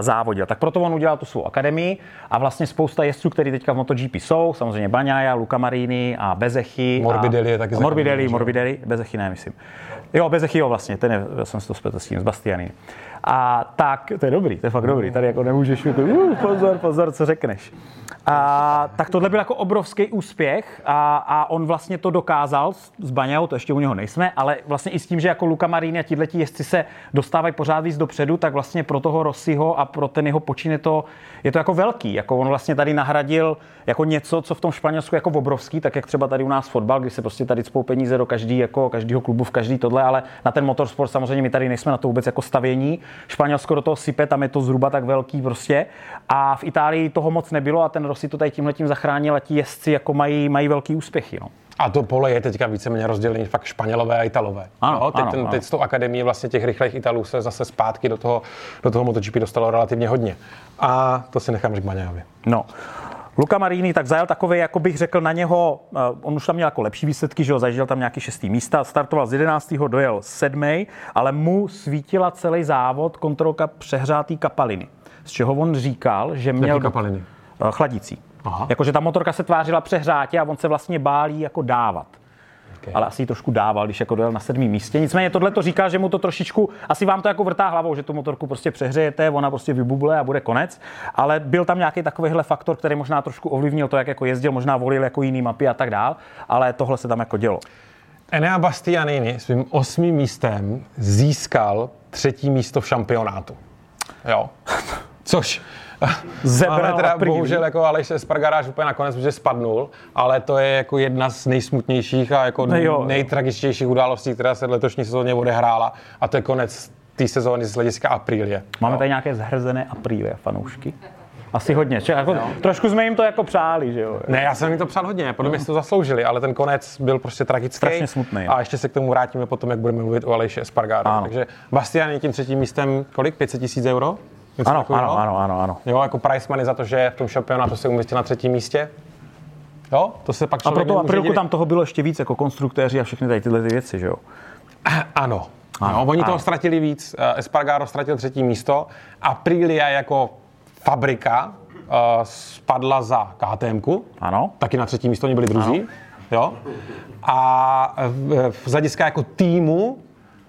závodil. Tak proto on udělal tu svou akademii a vlastně spousta jezdců, kteří teďka v MotoGP jsou, samozřejmě Baňaja, Luca Marini a Bezechy. Morbidelli je taky Morbidelli, Morbidelli, Bezechy ne, myslím. Jo, Bezechy, jo, vlastně, ten je, já jsem si to spletl s tím, s Bastiany. A tak, to je dobrý, to je fakt dobrý, tady jako nemůžeš, uh, pozor, pozor, co řekneš. A, tak tohle byl jako obrovský úspěch a, a on vlastně to dokázal s Baňou, to ještě u něho nejsme, ale vlastně i s tím, že jako Luka Marini a tihleti jezdci se dostávají pořád víc dopředu, tak vlastně pro toho Rossiho a pro ten jeho počin je to, je to jako velký. Jako on vlastně tady nahradil jako něco, co v tom Španělsku jako obrovský, tak jak třeba tady u nás fotbal, kdy se prostě tady spou peníze do každý, jako každého klubu v každý tohle, ale na ten motorsport samozřejmě my tady nejsme na to vůbec jako stavění. Španělsko do toho sype, tam je to zhruba tak velký prostě. A v Itálii toho moc nebylo a ten Rossi to tady tímhle tím zachránil a ti jezdci jako mají, mají velký úspěchy. No. A to pole je teďka víceméně rozdělené fakt Španělové a Italové. Ano, no, teď, ano, ten, ano. teď s tou akademií vlastně těch rychlých Italů se zase zpátky do toho, do toho MotoGP dostalo relativně hodně. A to si nechám říct Maňávi. No. Luka Marini tak zajel takový, jako bych řekl na něho, eh, on už tam měl jako lepší výsledky, že ho zažil tam nějaký šestý místa, startoval z 11. dojel sedmý, ale mu svítila celý závod kontrolka přehrátý kapaliny. Z čeho on říkal, že měl... Jaký kapaliny? Eh, chladící. Jakože ta motorka se tvářila přehrátě a on se vlastně bálí jako dávat. Okay. Ale asi trošku dával, když jako dojel na sedmém místě. Nicméně tohle to říká, že mu to trošičku, asi vám to jako vrtá hlavou, že tu motorku prostě přehřejete, ona prostě vybuble a bude konec. Ale byl tam nějaký takovýhle faktor, který možná trošku ovlivnil to, jak jako jezdil, možná volil jako jiný mapy a tak dál, ale tohle se tam jako dělo. Enea Bastianini svým osmým místem získal třetí místo v šampionátu. Jo. Což Zebral Máme teda bohužel jako Aleš Espargaráš úplně nakonec, protože spadnul, ale to je jako jedna z nejsmutnějších a jako no nejtragičtějších událostí, která se letošní sezóně odehrála a to je konec té sezóny z hlediska Aprilie. Máme no. tady nějaké zhrzené Aprilie fanoušky? Asi hodně. Či jako, no. Trošku jsme jim to jako přáli, že jo? Ne, já jsem jim to přál hodně, podle mě si to zasloužili, ale ten konec byl prostě tragický. Strašně smutný. A ještě se k tomu vrátíme potom, jak budeme mluvit o Alejše Espargaru. Takže Bastian je tím třetím místem, kolik? 500 tisíc euro? Ano, ano, ano, ano, ano. Jo, jako price money za to, že v tom šampionátu se umístil na třetím místě. Jo, to se pak A proto aprilku tam toho bylo ještě víc, jako konstruktéři a všechny tady tyhle ty věci, že jo? Ano. Ano, no, oni ano. toho ztratili víc. Eh, Espargaro ztratil třetí místo. Aprilia jako fabrika uh, spadla za KTM. Ano. Taky na třetí místo oni byli druzí. Ano. Jo? A v, v hlediska jako týmu,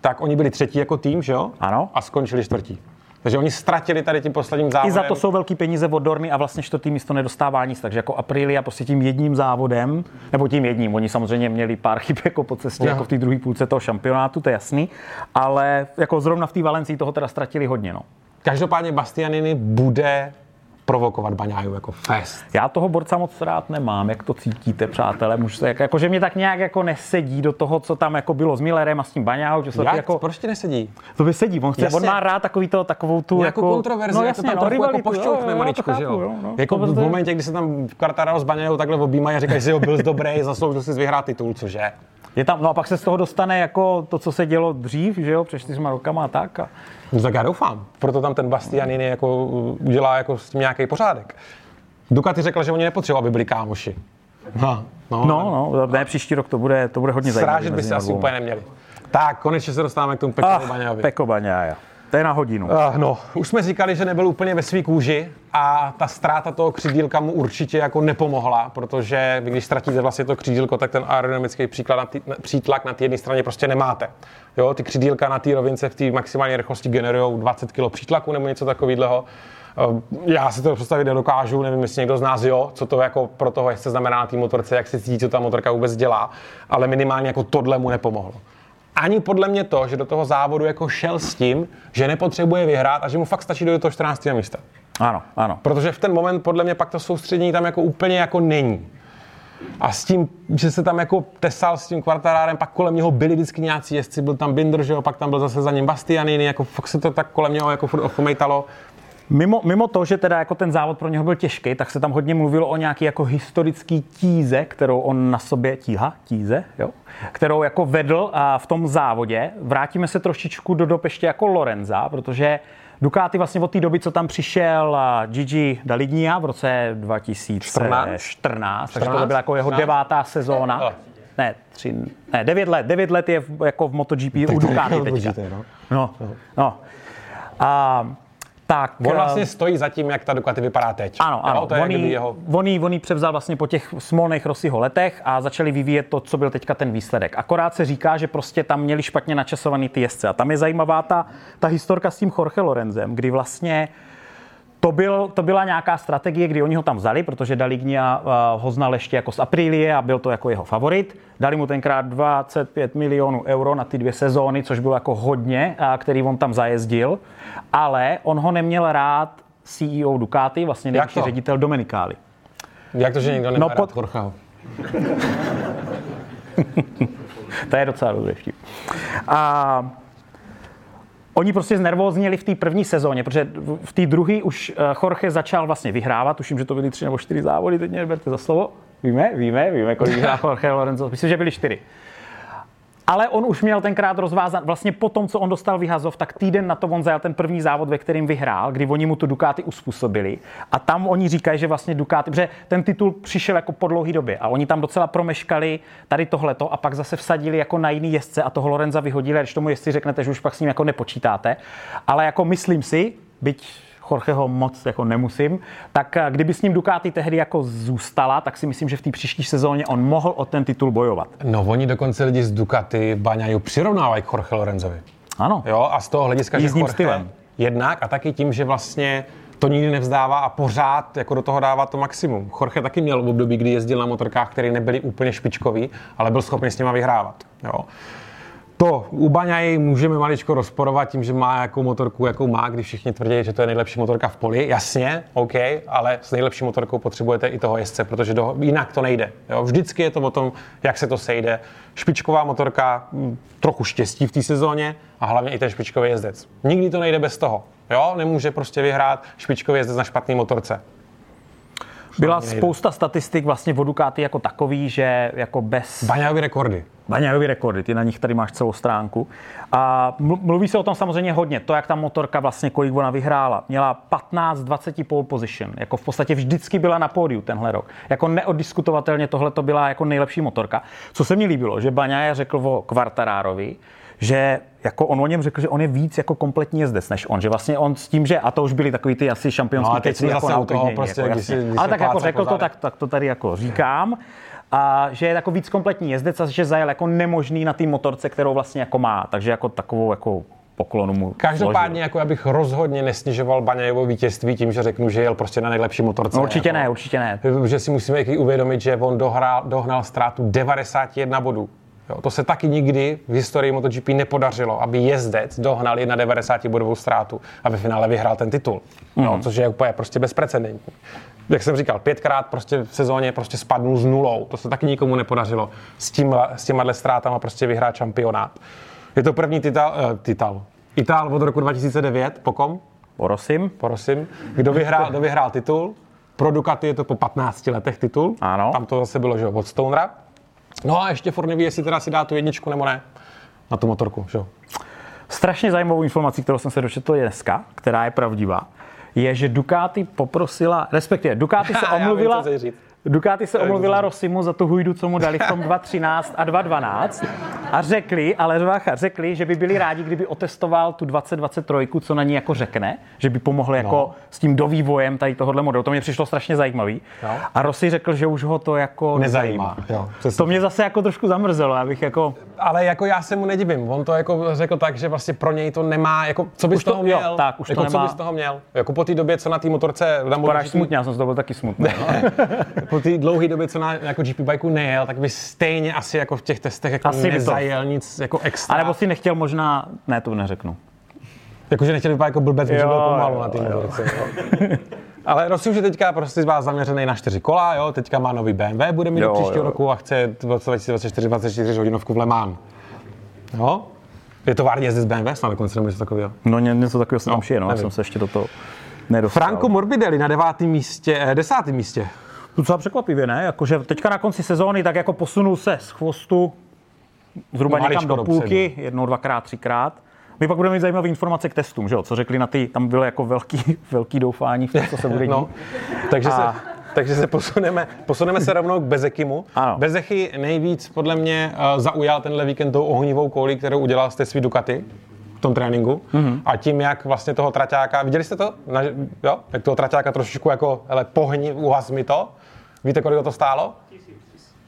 tak oni byli třetí jako tým, že jo? Ano. A skončili čtvrtí. Takže oni ztratili tady tím posledním závodem. I za to jsou velký peníze od Dorny a vlastně čtvrtý místo nedostává nic. Takže jako Aprilia prostě tím jedním závodem, nebo tím jedním, oni samozřejmě měli pár chyb jako po cestě, no. jako v té druhé půlce toho šampionátu, to je jasný, ale jako zrovna v té Valencii toho teda ztratili hodně. No. Každopádně Bastianini bude provokovat Baňáju jako fest. Já toho borca moc rád nemám, jak to cítíte, přátelé. Můžu se, jako, jako, že mě tak nějak jako nesedí do toho, co tam jako bylo s Millerem a s tím Baňájou. Že jak? Jako, Proč ti nesedí? To by sedí, on, chce, on má rád takový to, takovou tu Nějakou jako, kontroverzi, no, jasně, to tam no, trochu jako pošťouchne maličko, že jo? no, jako v momentě, kdy se tam Quartararo s Baňájou takhle objímají a říkají si, jo, byl dobrý, zasloužil si vyhrát titul, cože? Je tam, no a pak se z toho dostane jako to, co se dělo dřív, že jo, před čtyřma rokama a tak. A... No tak já doufám. Proto tam ten Bastianini jako udělá jako s tím nějaký pořádek. Ducati řekl, že oni nepotřebují, aby byli kámoši. No, no, no, no ne, příští rok to bude, to bude hodně zajímavé. Srážet by se asi úplně neměli. Tak, konečně se dostáváme k tomu Peko ah, Baňávi. Peko Baňája. To je na hodinu. Uh, no, už jsme říkali, že nebyl úplně ve svý kůži a ta ztráta toho křídílka mu určitě jako nepomohla, protože vy, když ztratíte vlastně to křídílko, tak ten aerodynamický příklad na tý, přítlak na té jedné straně prostě nemáte. Jo, ty křídílka na té rovince v té maximální rychlosti generují 20 kg přítlaku nebo něco takového. Já si to představit nedokážu, nevím, jestli někdo z nás jo, co to jako pro toho jezdce znamená na té motorce, jak se cítí, co ta motorka vůbec dělá, ale minimálně jako tohle mu nepomohlo ani podle mě to, že do toho závodu jako šel s tím, že nepotřebuje vyhrát a že mu fakt stačí do toho 14. místa. Ano, ano. Protože v ten moment podle mě pak to soustředění tam jako úplně jako není. A s tím, že se tam jako tesal s tím kvartarárem, pak kolem něho byli vždycky nějací jezdci, byl tam Binder, že jo, pak tam byl zase za ním Bastianini, jako fakt se to tak kolem něho jako furt ochomejtalo. Mimo, mimo to, že teda jako ten závod pro něho byl těžký, tak se tam hodně mluvilo o nějaký jako historický tíze, kterou on na sobě tíha, tíze, jo, kterou jako vedl a v tom závodě. Vrátíme se trošičku do dob ještě jako Lorenza, protože Ducati vlastně od té doby, co tam přišel Gigi Dalignia v roce 2014, 14, takže to byla jako jeho devátá sezóna. Ne, tři, ne, devět let. Devět let je v, jako v MotoGP tak u Ducati teďka. No. No, no. A tak, on vlastně stojí za tím, jak ta Ducati vypadá teď. Ano, ano. Jo, to je on, jí, jeho... on, jí, on jí převzal vlastně po těch smolných Rossiho letech a začali vyvíjet to, co byl teďka ten výsledek. Akorát se říká, že prostě tam měli špatně načasovaný ty jezdce. A tam je zajímavá ta, ta historka s tím Jorge Lorenzem, kdy vlastně to, byl, to byla nějaká strategie, kdy oni ho tam vzali, protože Dalignia uh, ho znal ještě jako z Aprilie a byl to jako jeho favorit. Dali mu tenkrát 25 milionů euro na ty dvě sezóny, což bylo jako hodně, který on tam zajezdil, ale on ho neměl rád CEO Ducati, vlastně nejvyšší ředitel Dominikály. Jak to, že někdo nemá no, pod... rád to je docela dobrý vtip. A Oni prostě znervózněli v té první sezóně, protože v té druhé už eh, Jorge začal vlastně vyhrávat, tuším, že to byly tři nebo čtyři závody, teď mě neberte za slovo. Víme, víme, víme, kolik vyhrál Jorge Lorenzo. Myslím, že byly čtyři. Ale on už měl tenkrát rozvázat, vlastně po tom, co on dostal vyhazov, tak týden na to on zajel ten první závod, ve kterým vyhrál, kdy oni mu tu Ducati uspůsobili. A tam oni říkají, že vlastně Ducati, protože ten titul přišel jako po dlouhé době a oni tam docela promeškali tady tohleto a pak zase vsadili jako na jiný jezdce a toho Lorenza vyhodili, a když tomu jezdci řeknete, že už pak s ním jako nepočítáte. Ale jako myslím si, byť Jorgeho moc jako nemusím, tak eh, kdyby s ním Ducati tehdy jako zůstala, tak si myslím, že v té příští sezóně on mohl o ten titul bojovat. No, oni dokonce lidi z Ducati Baňaju přirovnávají k Jorge Lorenzovi. Ano. Jo, a z toho hlediska, že Jorge stylem. jednak a taky tím, že vlastně to nikdy nevzdává a pořád jako do toho dává to maximum. Jorge taky měl v období, kdy jezdil na motorkách, které nebyly úplně špičkový, ale byl schopný s nima vyhrávat. Jo. To u Baňaj můžeme maličko rozporovat tím, že má jakou motorku, jakou má, když všichni tvrdí, že to je nejlepší motorka v poli. Jasně, OK, ale s nejlepší motorkou potřebujete i toho jezdce, protože do, jinak to nejde. Jo? Vždycky je to o tom, jak se to sejde. Špičková motorka, hm, trochu štěstí v té sezóně a hlavně i ten špičkový jezdec. Nikdy to nejde bez toho. Jo? Nemůže prostě vyhrát špičkový jezdec na špatné motorce. Byla spousta statistik vlastně o Ducati jako takový, že jako bez... Baňajový rekordy. Baňajový rekordy, ty na nich tady máš celou stránku. A mluví se o tom samozřejmě hodně, to, jak ta motorka vlastně, kolik ona vyhrála. Měla 15-20 pole position, jako v podstatě vždycky byla na pódiu tenhle rok. Jako neoddiskutovatelně tohle to byla jako nejlepší motorka. Co se mi líbilo, že Baňaja řekl o Kvartarárovi, že jako on o něm řekl, že on je víc jako kompletní jezdec než on, že vlastně on s tím, že a to už byly takový ty asi šampionský no, keci jako na toho prostě, jako, si, Ale tak jako řekl to, tak, tak to tady jako říkám. A že je jako víc kompletní jezdec a že zajel jako nemožný na té motorce, kterou vlastně jako má. Takže jako takovou jako poklonu mu Každopádně, jako abych rozhodně nesnižoval Baňajevo vítězství tím, že řeknu, že jel prostě na nejlepší motorce. No, určitě jako, ne, určitě ne. Že si musíme uvědomit, že on dohrál, dohnal ztrátu 91 bodů. Jo, to se taky nikdy v historii MotoGP nepodařilo, aby jezdec dohnal 91 bodovou ztrátu a ve finále vyhrál ten titul. Mm. Jo, což je úplně prostě bezprecedentní. Jak jsem říkal, pětkrát prostě v sezóně prostě spadnul s nulou. To se taky nikomu nepodařilo s, tím, s těma ztrátama prostě vyhrát šampionát. Je to první tital, uh, tital. Ital od roku 2009, po kom? Porosim. Porosim. Kdo vyhrál, kdo vyhrál titul? Pro Ducati je to po 15 letech titul. Ano. Tam to zase bylo, že od Stonera. No a ještě furt neví, jestli teda si dá tu jedničku nebo ne na tu motorku. Že? Strašně zajímavou informací, kterou jsem se dočetl dneska, která je pravdivá, je, že Ducati poprosila, respektive Ducati se omluvila, vím, Ducati se omluvila Rossimu za tu hujdu, co mu dali v tom 2.13 a 2.12 a řekli, ale Vácha, řekli, že by byli rádi, kdyby otestoval tu 2023, co na ní jako řekne, že by pomohli jako No. s tím dovývojem tady tohohle modelu. To mě přišlo strašně zajímavý. No. A Rossi řekl, že už ho to jako Nezajímá. Jo, přesně. To mě zase jako trošku zamrzelo, abych jako... Ale jako já se mu nedivím. On to jako řekl tak, že vlastně pro něj to nemá, jako co by Už z toho to- jo, měl. tak, už to jako co nemá- by z toho měl. Jako po té době, co na té motorce MotoGP smutně, já jsem z toho byl taky smutný. No. po té dlouhé době, co na jako GP bajku nejel, tak by stejně asi jako v těch testech jako Asi to- nezajel nic jako extra. A nebo si nechtěl možná... Ne, to neřeknu. Jakože nechtěl vypadat jako blbec, že Jo, byl pomalu jo, na té motorce. Ale Rossi už je teďka prostě z vás zaměřený na čtyři kola, jo, teďka má nový BMW, bude mít Jo, do příštího jo. roku a chce 2024 24 hodinovku v Le Mans. Jo? Je to várně jezdit z BMW, snad dokonce nebo něco takového. No ně- něco takového se tam šije, no. Nevím. jsem se ještě do toho nedostal. Franco Morbidelli na devátém místě, eh, desátém místě. Docela překvapivě, ne? Jakože teďka na konci sezóny tak jako posunul se z chvostu zhruba Maličko někam do dopředu. půlky, jednou, dvakrát, třikrát. My pak budeme mít zajímavé informace k testům, že jo? Co řekli na ty, tam bylo jako velký, velký doufání v to, co se bude dít. No, takže, A- se, takže se posuneme, posuneme se rovnou k Bezekimu. Ano. Bezechy nejvíc podle mě uh, zaujal tenhle víkend tou ohnivou koulí, kterou udělal z té svý Ducati v tom tréninku. Mhm. Mm-hmm. A tím, jak vlastně toho traťáka, viděli jste to? Na, jo? Jak toho traťáka trošičku jako, hele, pohni, uhas mi to. Víte, kolik to stálo?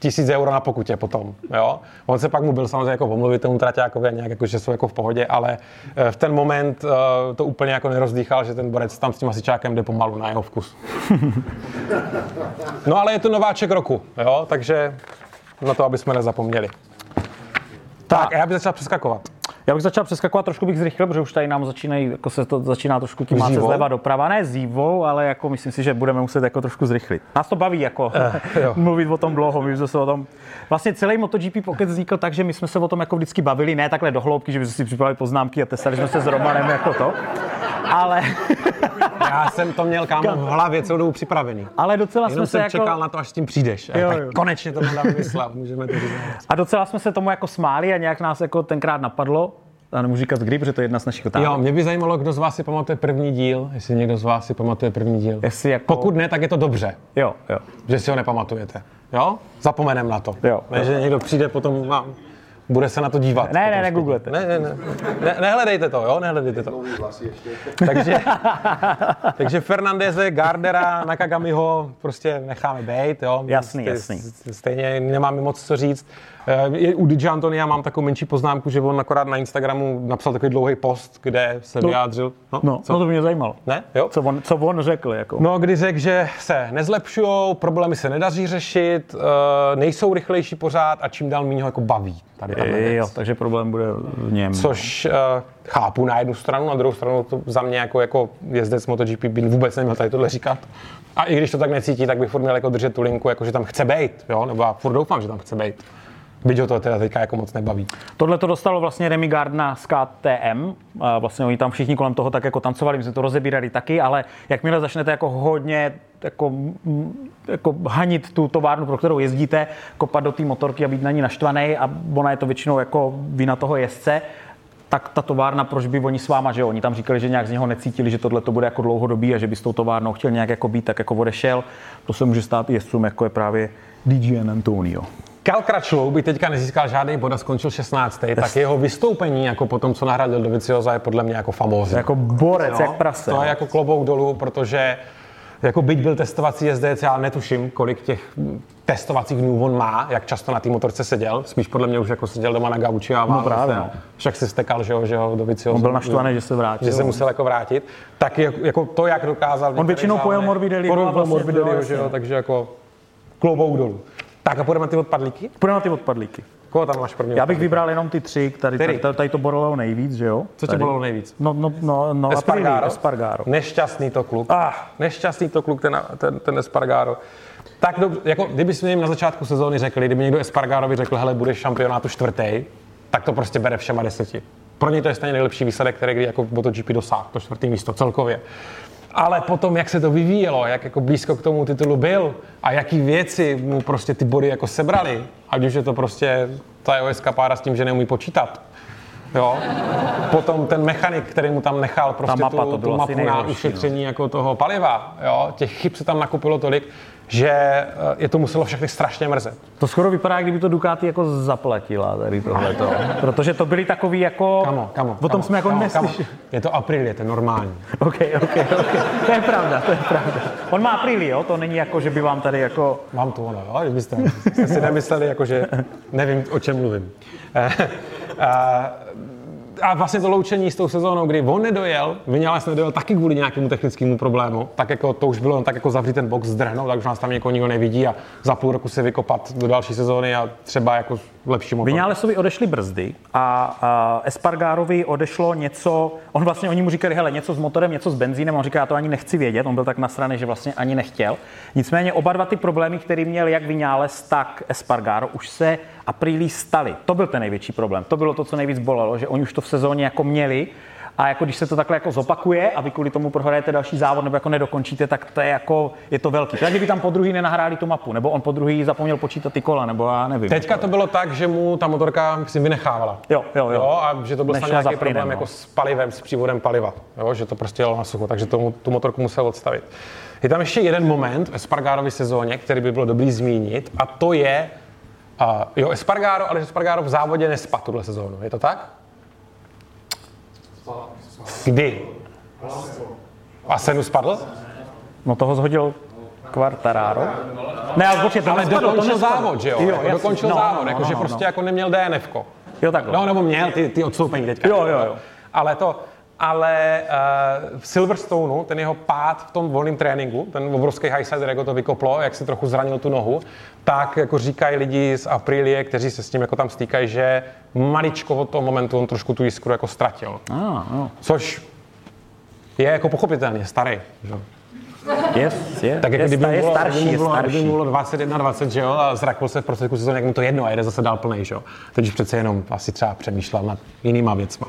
tisíc euro na pokutě potom, jo. On se pak mu byl samozřejmě jako omluvit tomu traťákovi a nějak jako, že jsou jako v pohodě, ale eh, v ten moment eh, to úplně jako nerozdýchal, že ten borec tam s tím hasičákem jde pomalu na jeho vkus. No ale je to nováček roku, jo, takže na to, aby jsme nezapomněli. Tak, a já bych začal přeskakovat. Já bych začal přeskakovat, trošku bych zrychlil, protože už tady nám začínají, jako se to začíná trošku tím Zívou? zleva doprava, ne zívou, ale jako myslím si, že budeme muset jako trošku zrychlit. Nás to baví jako jo. mluvit o tom dlouho, my jsme se o tom... Vlastně celý MotoGP Pocket vznikl tak, že my jsme se o tom jako vždycky bavili, ne takhle do hloubky, že bychom si připravili poznámky a testali jsme se s Romanem jako to, ale, Já jsem to měl kámo v hlavě celou dobu připravený. ale docela Jenom jsme se jsem jako... čekal na to, až s tím přijdeš. Jo, tak jo. konečně to Manda vymyslel, můžeme to říct. A docela jsme se tomu jako smáli a nějak nás jako tenkrát napadlo, já nemůžu říkat kdy, protože to je jedna z našich otázek. Jo, mě by zajímalo, kdo z vás si pamatuje první díl, jestli někdo z vás si pamatuje první díl. Jestli jako... Pokud ne, tak je to dobře, Jo, jo. že si ho nepamatujete. Jo? Zapomenem na to. Jo, Ne, že někdo přijde potom a bude se na to dívat. Ne, ne, negooglete. Ne, ne, ne, ne, nehledejte to, jo, nehledejte to. takže, takže Fernandeze, Gardera, Nakagamiho prostě necháme bejt, jo. Jasný, Stej- jasný. Stejně nemáme moc co říct. Eh, je- U Di Antonia mám takovou menší poznámku, že on akorát na Instagramu napsal takový dlouhý post, kde se vyjádřil. No, co? no to mě zajímalo. Ne? Jo? Co on, co on řekl, jako. No, kdy řekl, že se nezlepšují, problémy se nedaří řešit, eh, nejsou rychlejší pořád a čím dál méně ho jako baví. Tady věc. jo, takže problém bude v něm. Což uh, chápu na jednu stranu, na druhou stranu to za mě jako, jako jezdec MotoGP by vůbec neměl tady tohle říkat. A i když to tak necítí, tak bych furt měl jako držet tu linku, jako že tam chce být, jo? nebo já furt doufám, že tam chce být. Byť ho to teda teďka jako moc nebaví. Tohle to dostalo vlastně Remy Gardner z KTM. Vlastně oni tam všichni kolem toho tak jako tancovali, my jsme to rozebírali taky, ale jakmile začnete jako hodně jako, jako hanit tu továrnu, pro kterou jezdíte, kopat do té motorky a být na ní naštvaný a ona je to většinou jako vina toho jezdce, tak ta továrna, proč by oni s váma, že? Oni tam říkali, že nějak z něho necítili, že tohle to bude jako dlouhodobý a že by s tou továrnou chtěl nějak jako být, tak jako odešel. To se může stát i jezdcům, jako je právě DJ Antonio. Cal Crutchlow by teďka nezískal žádný bod a skončil 16. tak jeho vystoupení jako po tom, co nahradil Dovicioza, je podle mě jako famózní. Jako borec, jak prase. To no. je jako klobouk dolů, protože jako byť byl testovací jezdec, já netuším, kolik těch testovacích dnů on má, jak často na té motorce seděl. Spíš podle mě už jako seděl doma na gauči a No právě, se- no. Však si stekal, že jo, že jo, do Viciozu. On byl naštvaný, že se vrátil. Že se musel jako vrátit. Tak jako, to, jak dokázal... On většinou pojel Morbidelli, no pojel vlastně- Morbidelli, no, že jo, takže jako klobouk dolů. Tak a půjdeme na ty odpadlíky? Půjdeme na ty odpadlíky. Koho tam máš první? Já bych vybral jenom ty tři, tady, tady, tady to bolelo nejvíc, že jo? Co tě bolelo nejvíc? No, no, no, no Espargaro? Espargaro. Nešťastný to kluk. Ah. Nešťastný to kluk, ten, ten, ten Espargaro. Tak dobře, jako kdyby jsme jim na začátku sezóny řekli, kdyby někdo Espargarovi řekl, hele, budeš šampionátu čtvrtý, tak to prostě bere všema deseti. Pro něj to je stejně nejlepší výsledek, který kdy jako MotoGP dosáhl, to čtvrtý místo celkově. Ale potom, jak se to vyvíjelo, jak jako blízko k tomu titulu byl a jaký věci mu prostě ty body jako sebrali, ať už je to prostě ta jeho eskapáda s tím, že neumí počítat, Jo. Potom ten mechanik, který mu tam nechal prostě mapa, tu, to tu mapu na no. ušetření jako toho paliva. Jo. Těch chyb se tam nakupilo tolik, že eh, je to muselo všechny strašně mrzet. To skoro vypadá, kdyby to Ducati jako zaplatila tady tohleto. Protože to byly takový jako... Kamo, kamo, O tom kamo, jsme jako neslyšeli. Je to Aprilie, to je normální. OK, OK, OK. To je pravda, to je pravda. On má apríli, jo? To není jako, že by vám tady jako... Mám to ono, jo? Kdybyste jste si nemysleli, jako, že nevím, o čem mluvím. A, vlastně to loučení s tou sezónou, kdy on nedojel, Vinales nedojel taky kvůli nějakému technickému problému, tak jako to už bylo tak jako zavřít ten box, zdrhnout, tak už nás tam někoho nikdo nevidí a za půl roku se vykopat do další sezóny a třeba jako lepší motor. Vinalesovi odešly brzdy a, a Espargarovi odešlo něco, on vlastně, oni mu říkali, hele, něco s motorem, něco s benzínem, on říká, já to ani nechci vědět, on byl tak nasraný, že vlastně ani nechtěl. Nicméně oba dva ty problémy, který měl jak Vinales, tak Espargaro, už se aprílí staly. To byl ten největší problém. To bylo to, co nejvíc bolelo, že oni už to v sezóně jako měli a jako když se to takhle jako zopakuje a vy kvůli tomu prohrajete další závod nebo jako nedokončíte, tak to je jako, je to velký. Tak kdyby tam po druhý nenahráli tu mapu, nebo on po druhý zapomněl počítat ty kola, nebo já nevím. Teďka to bylo tak, že mu ta motorka si vynechávala. Jo, jo, jo. Jo, a že to byl snad nějaký za plynem, problém no. jako s palivem, s přívodem paliva. Jo, že to prostě jelo na sucho, takže tomu, tu motorku musel odstavit. Je tam ještě jeden moment v Espargarově sezóně, který by bylo dobrý zmínit, a to je, uh, jo, Espargaro, ale Espargaro v závodě nespadl tuhle sezónu, je to tak? Kdy? A Senu spadl? No toho zhodil Quartararo. Ne, ale počkej, to Ale nespadlo, to dokončil nespadlo. závod, že jo? jo Jako dokončil No, závod, no, jakože no, prostě no. jako neměl DNFko. Jo, takhle. No, nebo měl ty, ty odstoupení teďka. Jo, jo, jo. Ale to, ale uh, v Silverstoneu, ten jeho pád v tom volném tréninku, ten obrovský highsider, jako to vykoplo, jak si trochu zranil tu nohu, tak jako říkají lidi z Aprilie, kteří se s tím jako tam stýkají, že maličko od toho momentu on trošku tu jiskru jako ztratil. Ah, jo. Což je jako pochopitelně starý. Že? Yes, yes. Tak jako je, kdyby, je bylo, starší, kdyby, kdyby starší. bylo 21, 20, že jo, a zrakl se v prostředku sezóny, jak mu to jedno a jede zase dál plný, že jo. Teď přece jenom asi třeba přemýšlel nad jinýma věcma.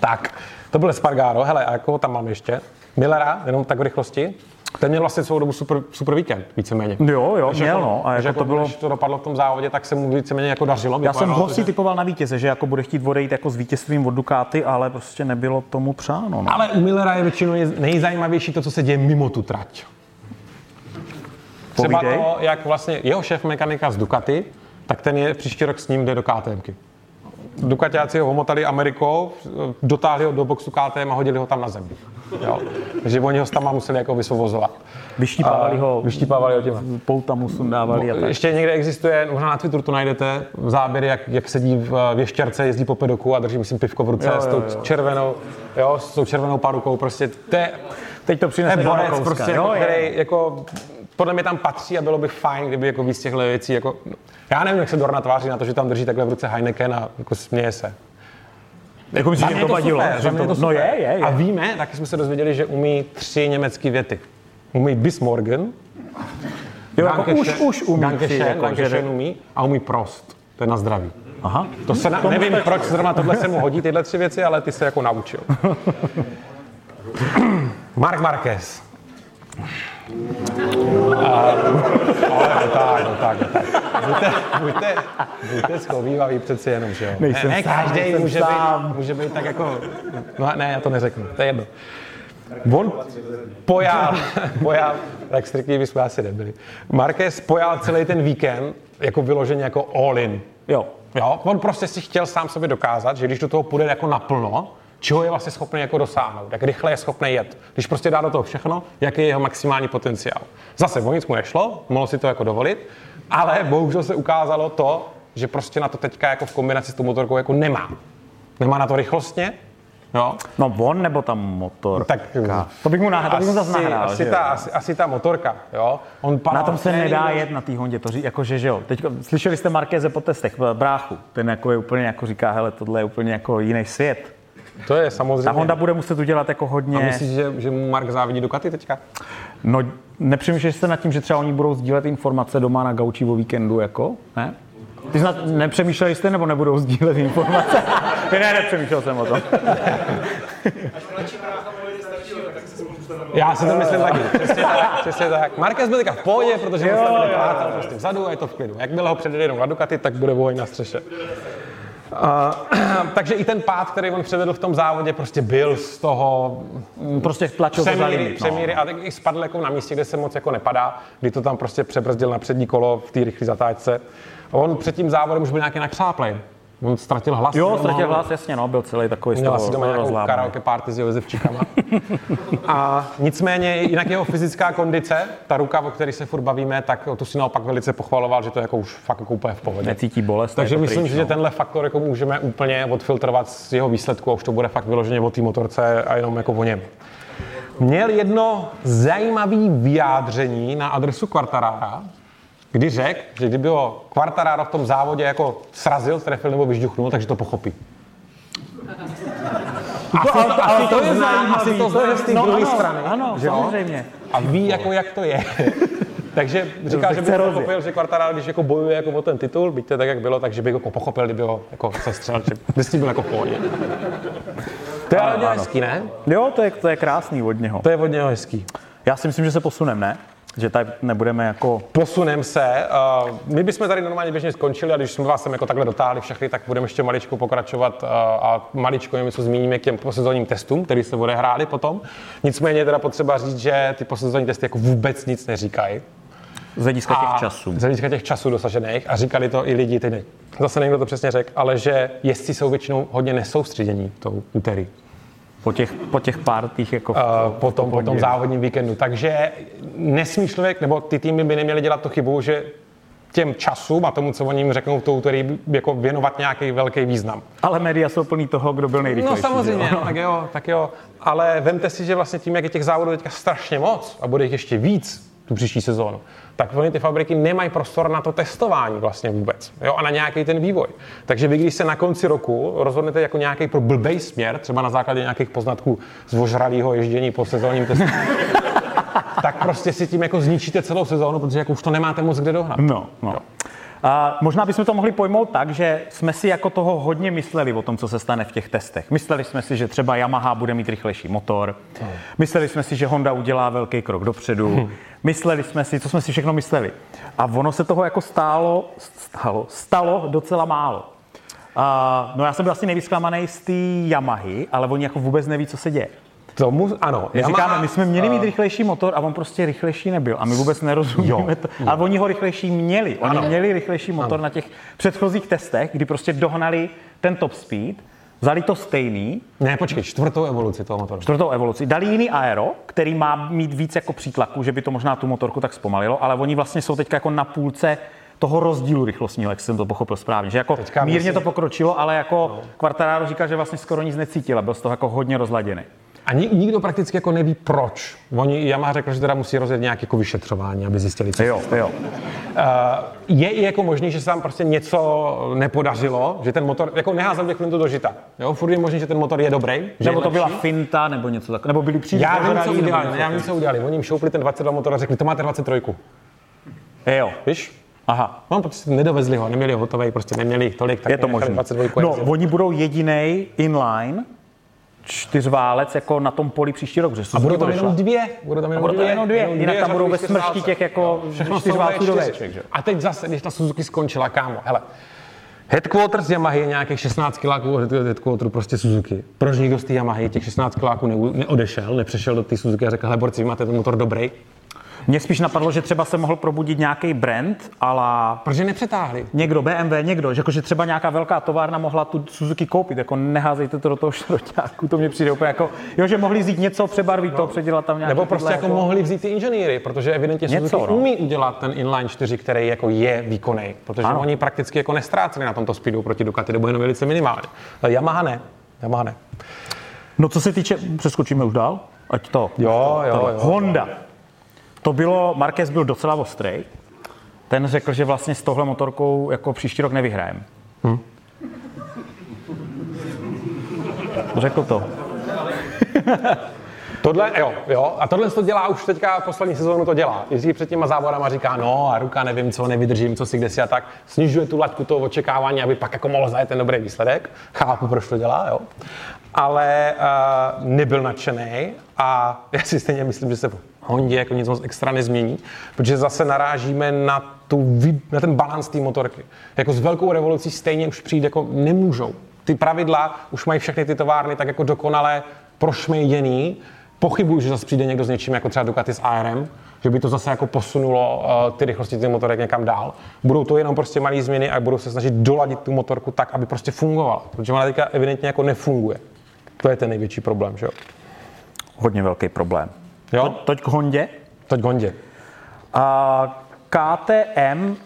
Tak, to byl Spargaro, hele, a jako tam mám ještě? Millera, jenom tak v rychlosti. Ten měl vlastně celou dobu super, super víkend, víceméně. Jo, jo, Když měl, jako, no. A když jako to bylo, Když to dopadlo v tom závodě, tak se mu víceméně jako dařilo. já jsem ho si že- typoval na vítěze, že jako bude chtít odejít jako s vítězstvím od Ducati, ale prostě nebylo tomu přáno. No. Ale u Millera je většinou nejzajímavější to, co se děje mimo tu trať. Třeba Povídej. to, jak vlastně jeho šéf mechanika z Ducati, tak ten je příští rok s ním jde do KTMky. Ducatiáci ho omotali Amerikou, dotáhli ho do boxu KTM a hodili ho tam na zem. Jo. Takže oni ho tam museli jako vysvobozovat. Vyštípávali ho, Vyštípávali ho tím. pouta mu sundávali a tak. Ještě někde existuje, možná na Twitteru to najdete, záběry, jak, jak sedí v věšťarce, jezdí po pedoku a drží, myslím, pivko v ruce Jo, jo, s tou jo. červenou, jo, s tou červenou parukou, prostě to je, Teď to přinese do Rakouska. prostě, jo, jako, který jako, podle mě tam patří a bylo by fajn, kdyby jako víc těchto věcí, jako, já nevím, jak se Dorna tváří na to, že tam drží takhle v ruce Heineken a jako směje se. Jako myslím, že to to vadilo. super, že to no je, je, je. A víme, taky jsme se dozvěděli, že umí tři německé věty. Umí bis morgen, jo, jako už, už umí Danke schön, jako, Danke schön umí a umí prost. To je na zdraví. Aha. To se na, Tomu nevím, stačí. proč zrovna tohle se mu hodí, tyhle tři věci, ale ty se jako naučil. Mark Marquez. A, ale no tak, no tak, no tak. Buďte, buďte, buďte schovývaví přeci jenom, že jo. Nejsem ne, ne každý může sám. být, může být tak jako, no ne, já to neřeknu, to je jedno. On pojal, pojal, tak striktní bychom asi nebyli. Marquez pojal celý ten víkend jako vyloženě jako all in. Jo. Jo, on prostě si chtěl sám sobě dokázat, že když do toho půjde jako naplno, čeho je vlastně schopný jako dosáhnout, jak rychle je schopný jet. Když prostě dá do toho všechno, jaký je jeho maximální potenciál. Zase o nic mu nešlo, mohl si to jako dovolit, ale bohužel se ukázalo to, že prostě na to teďka jako v kombinaci s tou motorkou jako nemá. Nemá na to rychlostně, jo. No on nebo ta motor. Tak To bych mu, nah, to bych mu zase nahrál. asi, ta, asi, asi, ta motorka, jo. On Na tom se nedá jet na té Hondě, to ří, jakože, že jo. Teď, slyšeli jste Markéze po testech, bráchu, ten jako je úplně jako říká, hele, tohle je úplně jako jiný svět. To je samozřejmě. Ta Honda bude muset udělat jako hodně, A myslíš, že, že mu Mark závidí Ducati teďka? no nepřemýšlíš jste nad tím, že třeba oni budou sdílet informace doma na gauči o víkendu, jako, ne? Ty snad nepřemýšleli jste, nebo nebudou sdílet informace? ne, nepřemýšlel jsem o tom. Já si to myslím taky. Přesně tak, přesně tak. Marquez byl teďka v pohodě, protože Jo, mu tam jo, nepátal prostě vzadu a je to v klidu. Jakmile ho předjedou na Ducati, tak bude vojna na střeše. Uh, takže i ten pád, který on předvedl v tom závodě, prostě byl z toho Prostě tlačil to za přemíry, limit. No. přemíry a tak i spadl jako na místě, kde se moc jako nepadá, kdy to tam prostě přebrzdil na přední kolo v té rychlé zatáčce. A on před tím závodem už byl nějaký nakřáplej. On ztratil hlas. Jo, ztratil hlas, jasně, no, byl celý takový z Měl toho asi doma nějakou rozlámaný. karaoke party s jeho zevčíkama. A nicméně jinak jeho fyzická kondice, ta ruka, o které se furt bavíme, tak tu si naopak velice pochvaloval, že to je jako už fakt jako úplně v pohodě. Necítí bolest. Takže to myslím, pryč, že no. tenhle faktor jako můžeme úplně odfiltrovat z jeho výsledku a už to bude fakt vyloženě o té motorce a jenom jako o něm. Měl jedno zajímavé vyjádření na adresu Quartarara, kdy řekl, že kdyby ho Quartararo v tom závodě jako srazil, trefil nebo vyžduchnul, takže to pochopí. Asi, ale- ale asi to to je zná, asi to to zná je- z té no druhé ano, strany. ano, že samozřejmě. A ví, jako, jak to je. takže říkal, že by rozjet. pochopil, že Quartararo, když jako bojuje jako o ten titul, byť to tak, jak bylo, takže by jako pochopil, kdyby ho jako sestřel, že by s tím byl jako v pohodě. To je ale hodně hezký, ne? Jo, to je, to je krásný od něho. To je hodně hezký. Já si myslím, že se posunem, ne? Že tak nebudeme jako... Posunem se. Uh, my bychom tady normálně běžně skončili a když jsme vás sem jako takhle dotáhli všechny, tak budeme ještě maličko pokračovat uh, a maličko něco zmíníme k těm posezónním testům, které se odehrály potom. Nicméně je teda potřeba říct, že ty posezónní testy jako vůbec nic neříkají. Z hlediska těch časů. Z hlediska těch časů dosažených a říkali to i lidi, teď zase někdo to přesně řekl, ale že jezdci jsou většinou hodně nesoustředění tou úterý. Po těch, po těch pártích jako... Uh, po tom, po tom závodním víkendu. Takže nesmí člověk, nebo ty týmy by neměly dělat tu chybu, že těm časům a tomu, co oni jim řeknou v tou úterý, jako věnovat nějaký velký význam. Ale média jsou plný toho, kdo byl nejrychlejší. No samozřejmě, jo? tak jo, tak jo. Ale vemte si, že vlastně tím, jak je těch závodů teďka strašně moc a bude jich ještě víc tu příští sezónu, tak oni ty fabriky nemají prostor na to testování vlastně vůbec. Jo, a na nějaký ten vývoj. Takže vy, když se na konci roku rozhodnete jako nějaký pro blbej směr, třeba na základě nějakých poznatků z ožralého ježdění po sezónním testu, tak prostě si tím jako zničíte celou sezónu, protože jako už to nemáte moc kde dohnat. No, no. A možná bychom to mohli pojmout tak, že jsme si jako toho hodně mysleli o tom, co se stane v těch testech. Mysleli jsme si, že třeba Yamaha bude mít rychlejší motor. Mysleli jsme si, že Honda udělá velký krok dopředu. Mysleli jsme si, co jsme si všechno mysleli. A ono se toho jako stálo, stalo, stalo docela málo. A, no já jsem byl asi nejvíc z té Yamahy, ale oni jako vůbec neví, co se děje. Tomu, ano. My Yamaha- říkáme, my jsme měli mít rychlejší motor a on prostě rychlejší nebyl. A my vůbec nerozumíme to. Ale oni ho rychlejší měli. Oni Ano. měli rychlejší motor na těch předchozích testech, kdy prostě dohnali ten top speed, vzali to stejný, Ne, počkej, čtvrtou evoluci toho motoru. čtvrtou evoluci, dali jiný aero, který má mít víc jako přítlaku, že by to možná tu motorku tak zpomalilo, ale oni vlastně jsou teď jako na půlce toho rozdílu rychlostního, jak jsem to pochopil správně. Že jako Teďka mírně musí- to pokročilo, ale jako Quartararo říká, že vlastně skoro nic necítil a byl z toho jako hodně rozladěný. A ni- nikdo prakticky jako neví proč. Oni, Yamaha řekl, že teda musí rozjet nějaké jako vyšetřování, aby zjistili, co. Jo, jo. Uh, je i jako možný, že se tam prostě něco nepodařilo, že ten motor, jako neházel bych to do žita. Jo, furt je možný, že ten motor je dobrý. že Nebo je to byla finta, nebo něco takového. Nebo byli příliš Já vím, co udělali, něco já vím, co udělali. Oni jim šoupli ten 22 motor a řekli, to máte 23. Jo. Víš? Aha. No, prostě nedovezli ho, neměli ho hotový, prostě neměli tolik, tak Je to možné. 22 No, oni budou jediný inline čtyřválec jako na tom poli příští rok, že a budou tam jenom dvě. Budou tam jenom budou tam dvě. jenom dvě. Jinak tam budou ve smršti těch jako čtyřválců do V4. Vček, že? A teď zase, když ta Suzuki skončila, kámo, hele, Headquarters Yamahy je nějakých 16 kiláků od headquarteru prostě Suzuki. Proč nikdo z té Yamahy těch 16 kiláků ne- neodešel, nepřešel do té Suzuki a řekl, hele borci, vy máte ten motor dobrý? Mně spíš napadlo, že třeba se mohl probudit nějaký brand, ale Proč je nepřetáhli? někdo, BMW, někdo, že, jako, že třeba nějaká velká továrna mohla tu Suzuki koupit, jako neházejte to do toho šroťáku, to mě přijde úplně jako, jo, že mohli vzít něco, přebarvit to, předělat tam nějaký Nebo prostě tyhle jako mohli vzít ty inženýry, protože evidentně Něco, Suzuki no. umí udělat ten inline 4, který jako je výkonný, protože Ano. oni prakticky jako nestráceli na tomto speedu proti Ducati, nebo jenom velice minimálně. Ale Yamaha ne. Yamaha ne. No co se týče, přeskočíme už dál, ať to. Jo, jo, jo. Honda. To bylo, Marquez byl docela ostrý. Ten řekl, že vlastně s tohle motorkou jako příští rok nevyhrajem. Hm. Řekl to. Tohle, jo, jo, a tohle to dělá už teďka poslední sezónu to dělá. Jezdí před těma závodama říká, no a ruka nevím co, nevydržím, co si kde si a tak. Snižuje tu laťku toho očekávání, aby pak jako mohl zajet ten dobrý výsledek. Chápu, proč to dělá, jo. Ale uh, nebyl nadšený a já si stejně myslím, že se Hondě jako nic moc extra nezmění, protože zase narážíme na, tu, na ten balans té motorky. Jako s velkou revolucí stejně už přijde jako nemůžou. Ty pravidla už mají všechny ty továrny tak jako dokonale prošmejděný. Pochybuju, že zase přijde někdo s něčím jako třeba Ducati s ARM, že by to zase jako posunulo uh, ty rychlosti těch motorek někam dál. Budou to jenom prostě malé změny a budou se snažit doladit tu motorku tak, aby prostě fungovala. Protože ona teďka evidentně jako nefunguje. To je ten největší problém, že jo? Hodně velký problém. Jo? To, toť k Hondě. Toť k Hondě. A KTM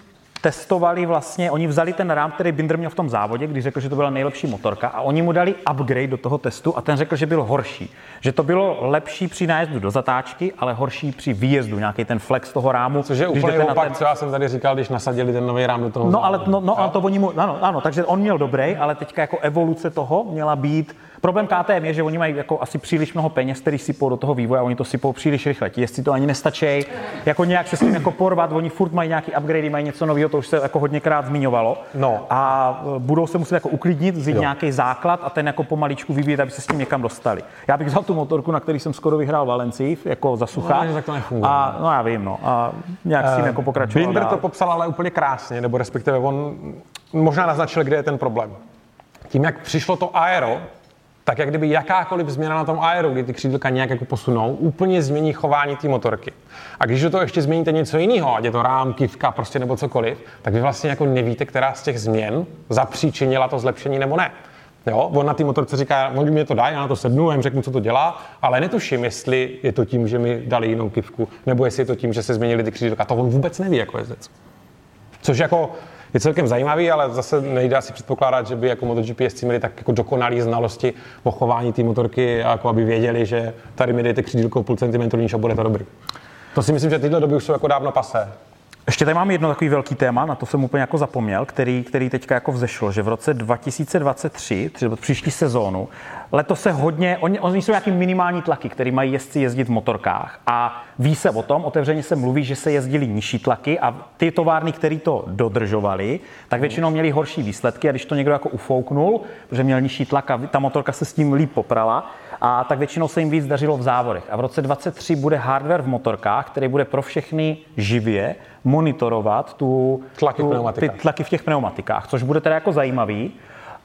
testovali vlastně, oni vzali ten rám, který Binder měl v tom závodě, když řekl, že to byla nejlepší motorka a oni mu dali upgrade do toho testu a ten řekl, že byl horší. Že to bylo lepší při nájezdu do zatáčky, ale horší při výjezdu, nějaký ten flex toho rámu. Což je úplně opak, ten... co já jsem tady říkal, když nasadili ten nový rám do toho. No, ale, no, no, ale to oni mu, ano, ano, takže on měl dobrý, ale teďka jako evoluce toho měla být Problém KTM je, že oni mají jako asi příliš mnoho peněz, který sypou do toho vývoje a oni to sypou příliš rychle. Ti jestli to ani nestačí, jako nějak se s tím jako porvat, oni furt mají nějaký upgrade, mají něco nového, to už se jako hodněkrát zmiňovalo. No. A e, budou se muset jako uklidnit, vzít nějaký základ a ten jako pomaličku vyvíjet, aby se s tím někam dostali. Já bych vzal tu motorku, na který jsem skoro vyhrál Valencii, jako za sucha. No, tak to nefunguje. A, no já vím, no. A nějak s tím uh, jako pokračoval. Binder to popsal ale úplně krásně, nebo respektive on možná naznačil, kde je ten problém. Tím, jak přišlo to aero, tak jak kdyby jakákoliv změna na tom aeru, kdy ty křídlka nějak jako posunou, úplně změní chování té motorky. A když do toho ještě změníte něco jiného, ať je to rám, kivka, prostě nebo cokoliv, tak vy vlastně jako nevíte, která z těch změn zapříčinila to zlepšení nebo ne. Jo, on na té motorce říká, oni mi to dají, já na to sednu, já jim řeknu, co to dělá, ale netuším, jestli je to tím, že mi dali jinou kivku, nebo jestli je to tím, že se změnili ty křídlka. To on vůbec neví jako jezdec. Což jako je celkem zajímavý, ale zase nejde asi předpokládat, že by jako MotoGP jezdci měli tak jako dokonalý znalosti o chování té motorky, jako aby věděli, že tady mi dejte křídilko půl centimetru níž a bude to dobrý. To si myslím, že tyhle doby už jsou jako dávno pasé. Ještě tady mám jedno takový velký téma, na to jsem úplně jako zapomněl, který, který teďka jako vzešlo, že v roce 2023, třeba příští sezónu, letos se hodně, oni, oni jsou nějaký minimální tlaky, který mají jezdci jezdit v motorkách. A ví se o tom, otevřeně se mluví, že se jezdili nižší tlaky a ty továrny, které to dodržovali, tak většinou měli horší výsledky a když to někdo jako ufouknul, protože měl nižší tlak a ta motorka se s tím líp poprala, a tak většinou se jim víc dařilo v závodech. A v roce 23 bude hardware v motorkách, který bude pro všechny živě monitorovat tu, tlaky, tu, v ty tlaky v těch pneumatikách, což bude teda jako zajímavý.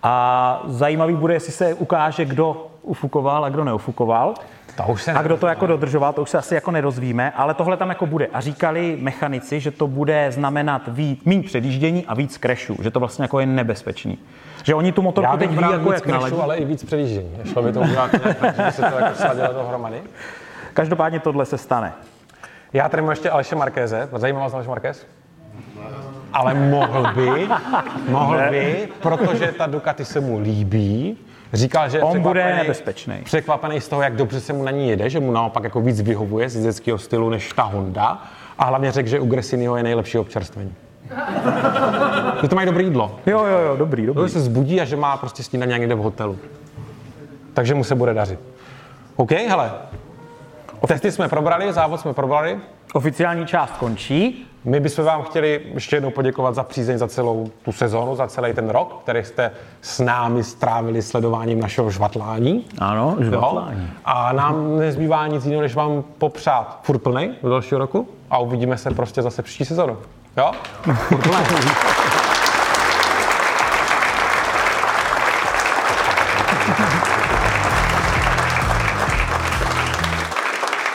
A zajímavý bude, jestli se ukáže, kdo ufukoval a kdo neufukoval. To už se a kdo to jako dodržoval, to už se asi jako nedozvíme, ale tohle tam jako bude. A říkali mechanici, že to bude znamenat víc, méně předjíždění a víc crashů, že to vlastně jako je nebezpečný. Že oni tu motorku teď ví, jako jak crashu, ale i víc předjíždění. Šlo by to udělat nějak, že by se to jako sladilo dohromady? Každopádně tohle se stane. Já tady mám ještě Aleše Markéze. Zajímavá vás Aleš Markéz? Ale mohl by, mohl ne. by, protože ta Ducati se mu líbí, Říkal, že on bude nebezpečný. Překvapený z toho, jak dobře se mu na ní jede, že mu naopak jako víc vyhovuje z jezdeckého stylu než ta Honda. A hlavně řekl, že u Gresiniho je nejlepší občerstvení. Že to mají dobré jídlo. Jo, jo, jo, dobrý, dobrý. Že se zbudí a že má prostě snídaně někde v hotelu. Takže mu se bude dařit. OK, hele. Testy jsme probrali, závod jsme probrali. Oficiální část končí. My bychom vám chtěli ještě jednou poděkovat za přízeň za celou tu sezonu, za celý ten rok, který jste s námi strávili sledováním našeho žvatlání. Ano, žvatlání. Jo? A nám nezbývá nic jiného, než vám popřát furt plnej do dalšího roku a uvidíme se prostě zase příští sezonu. Jo?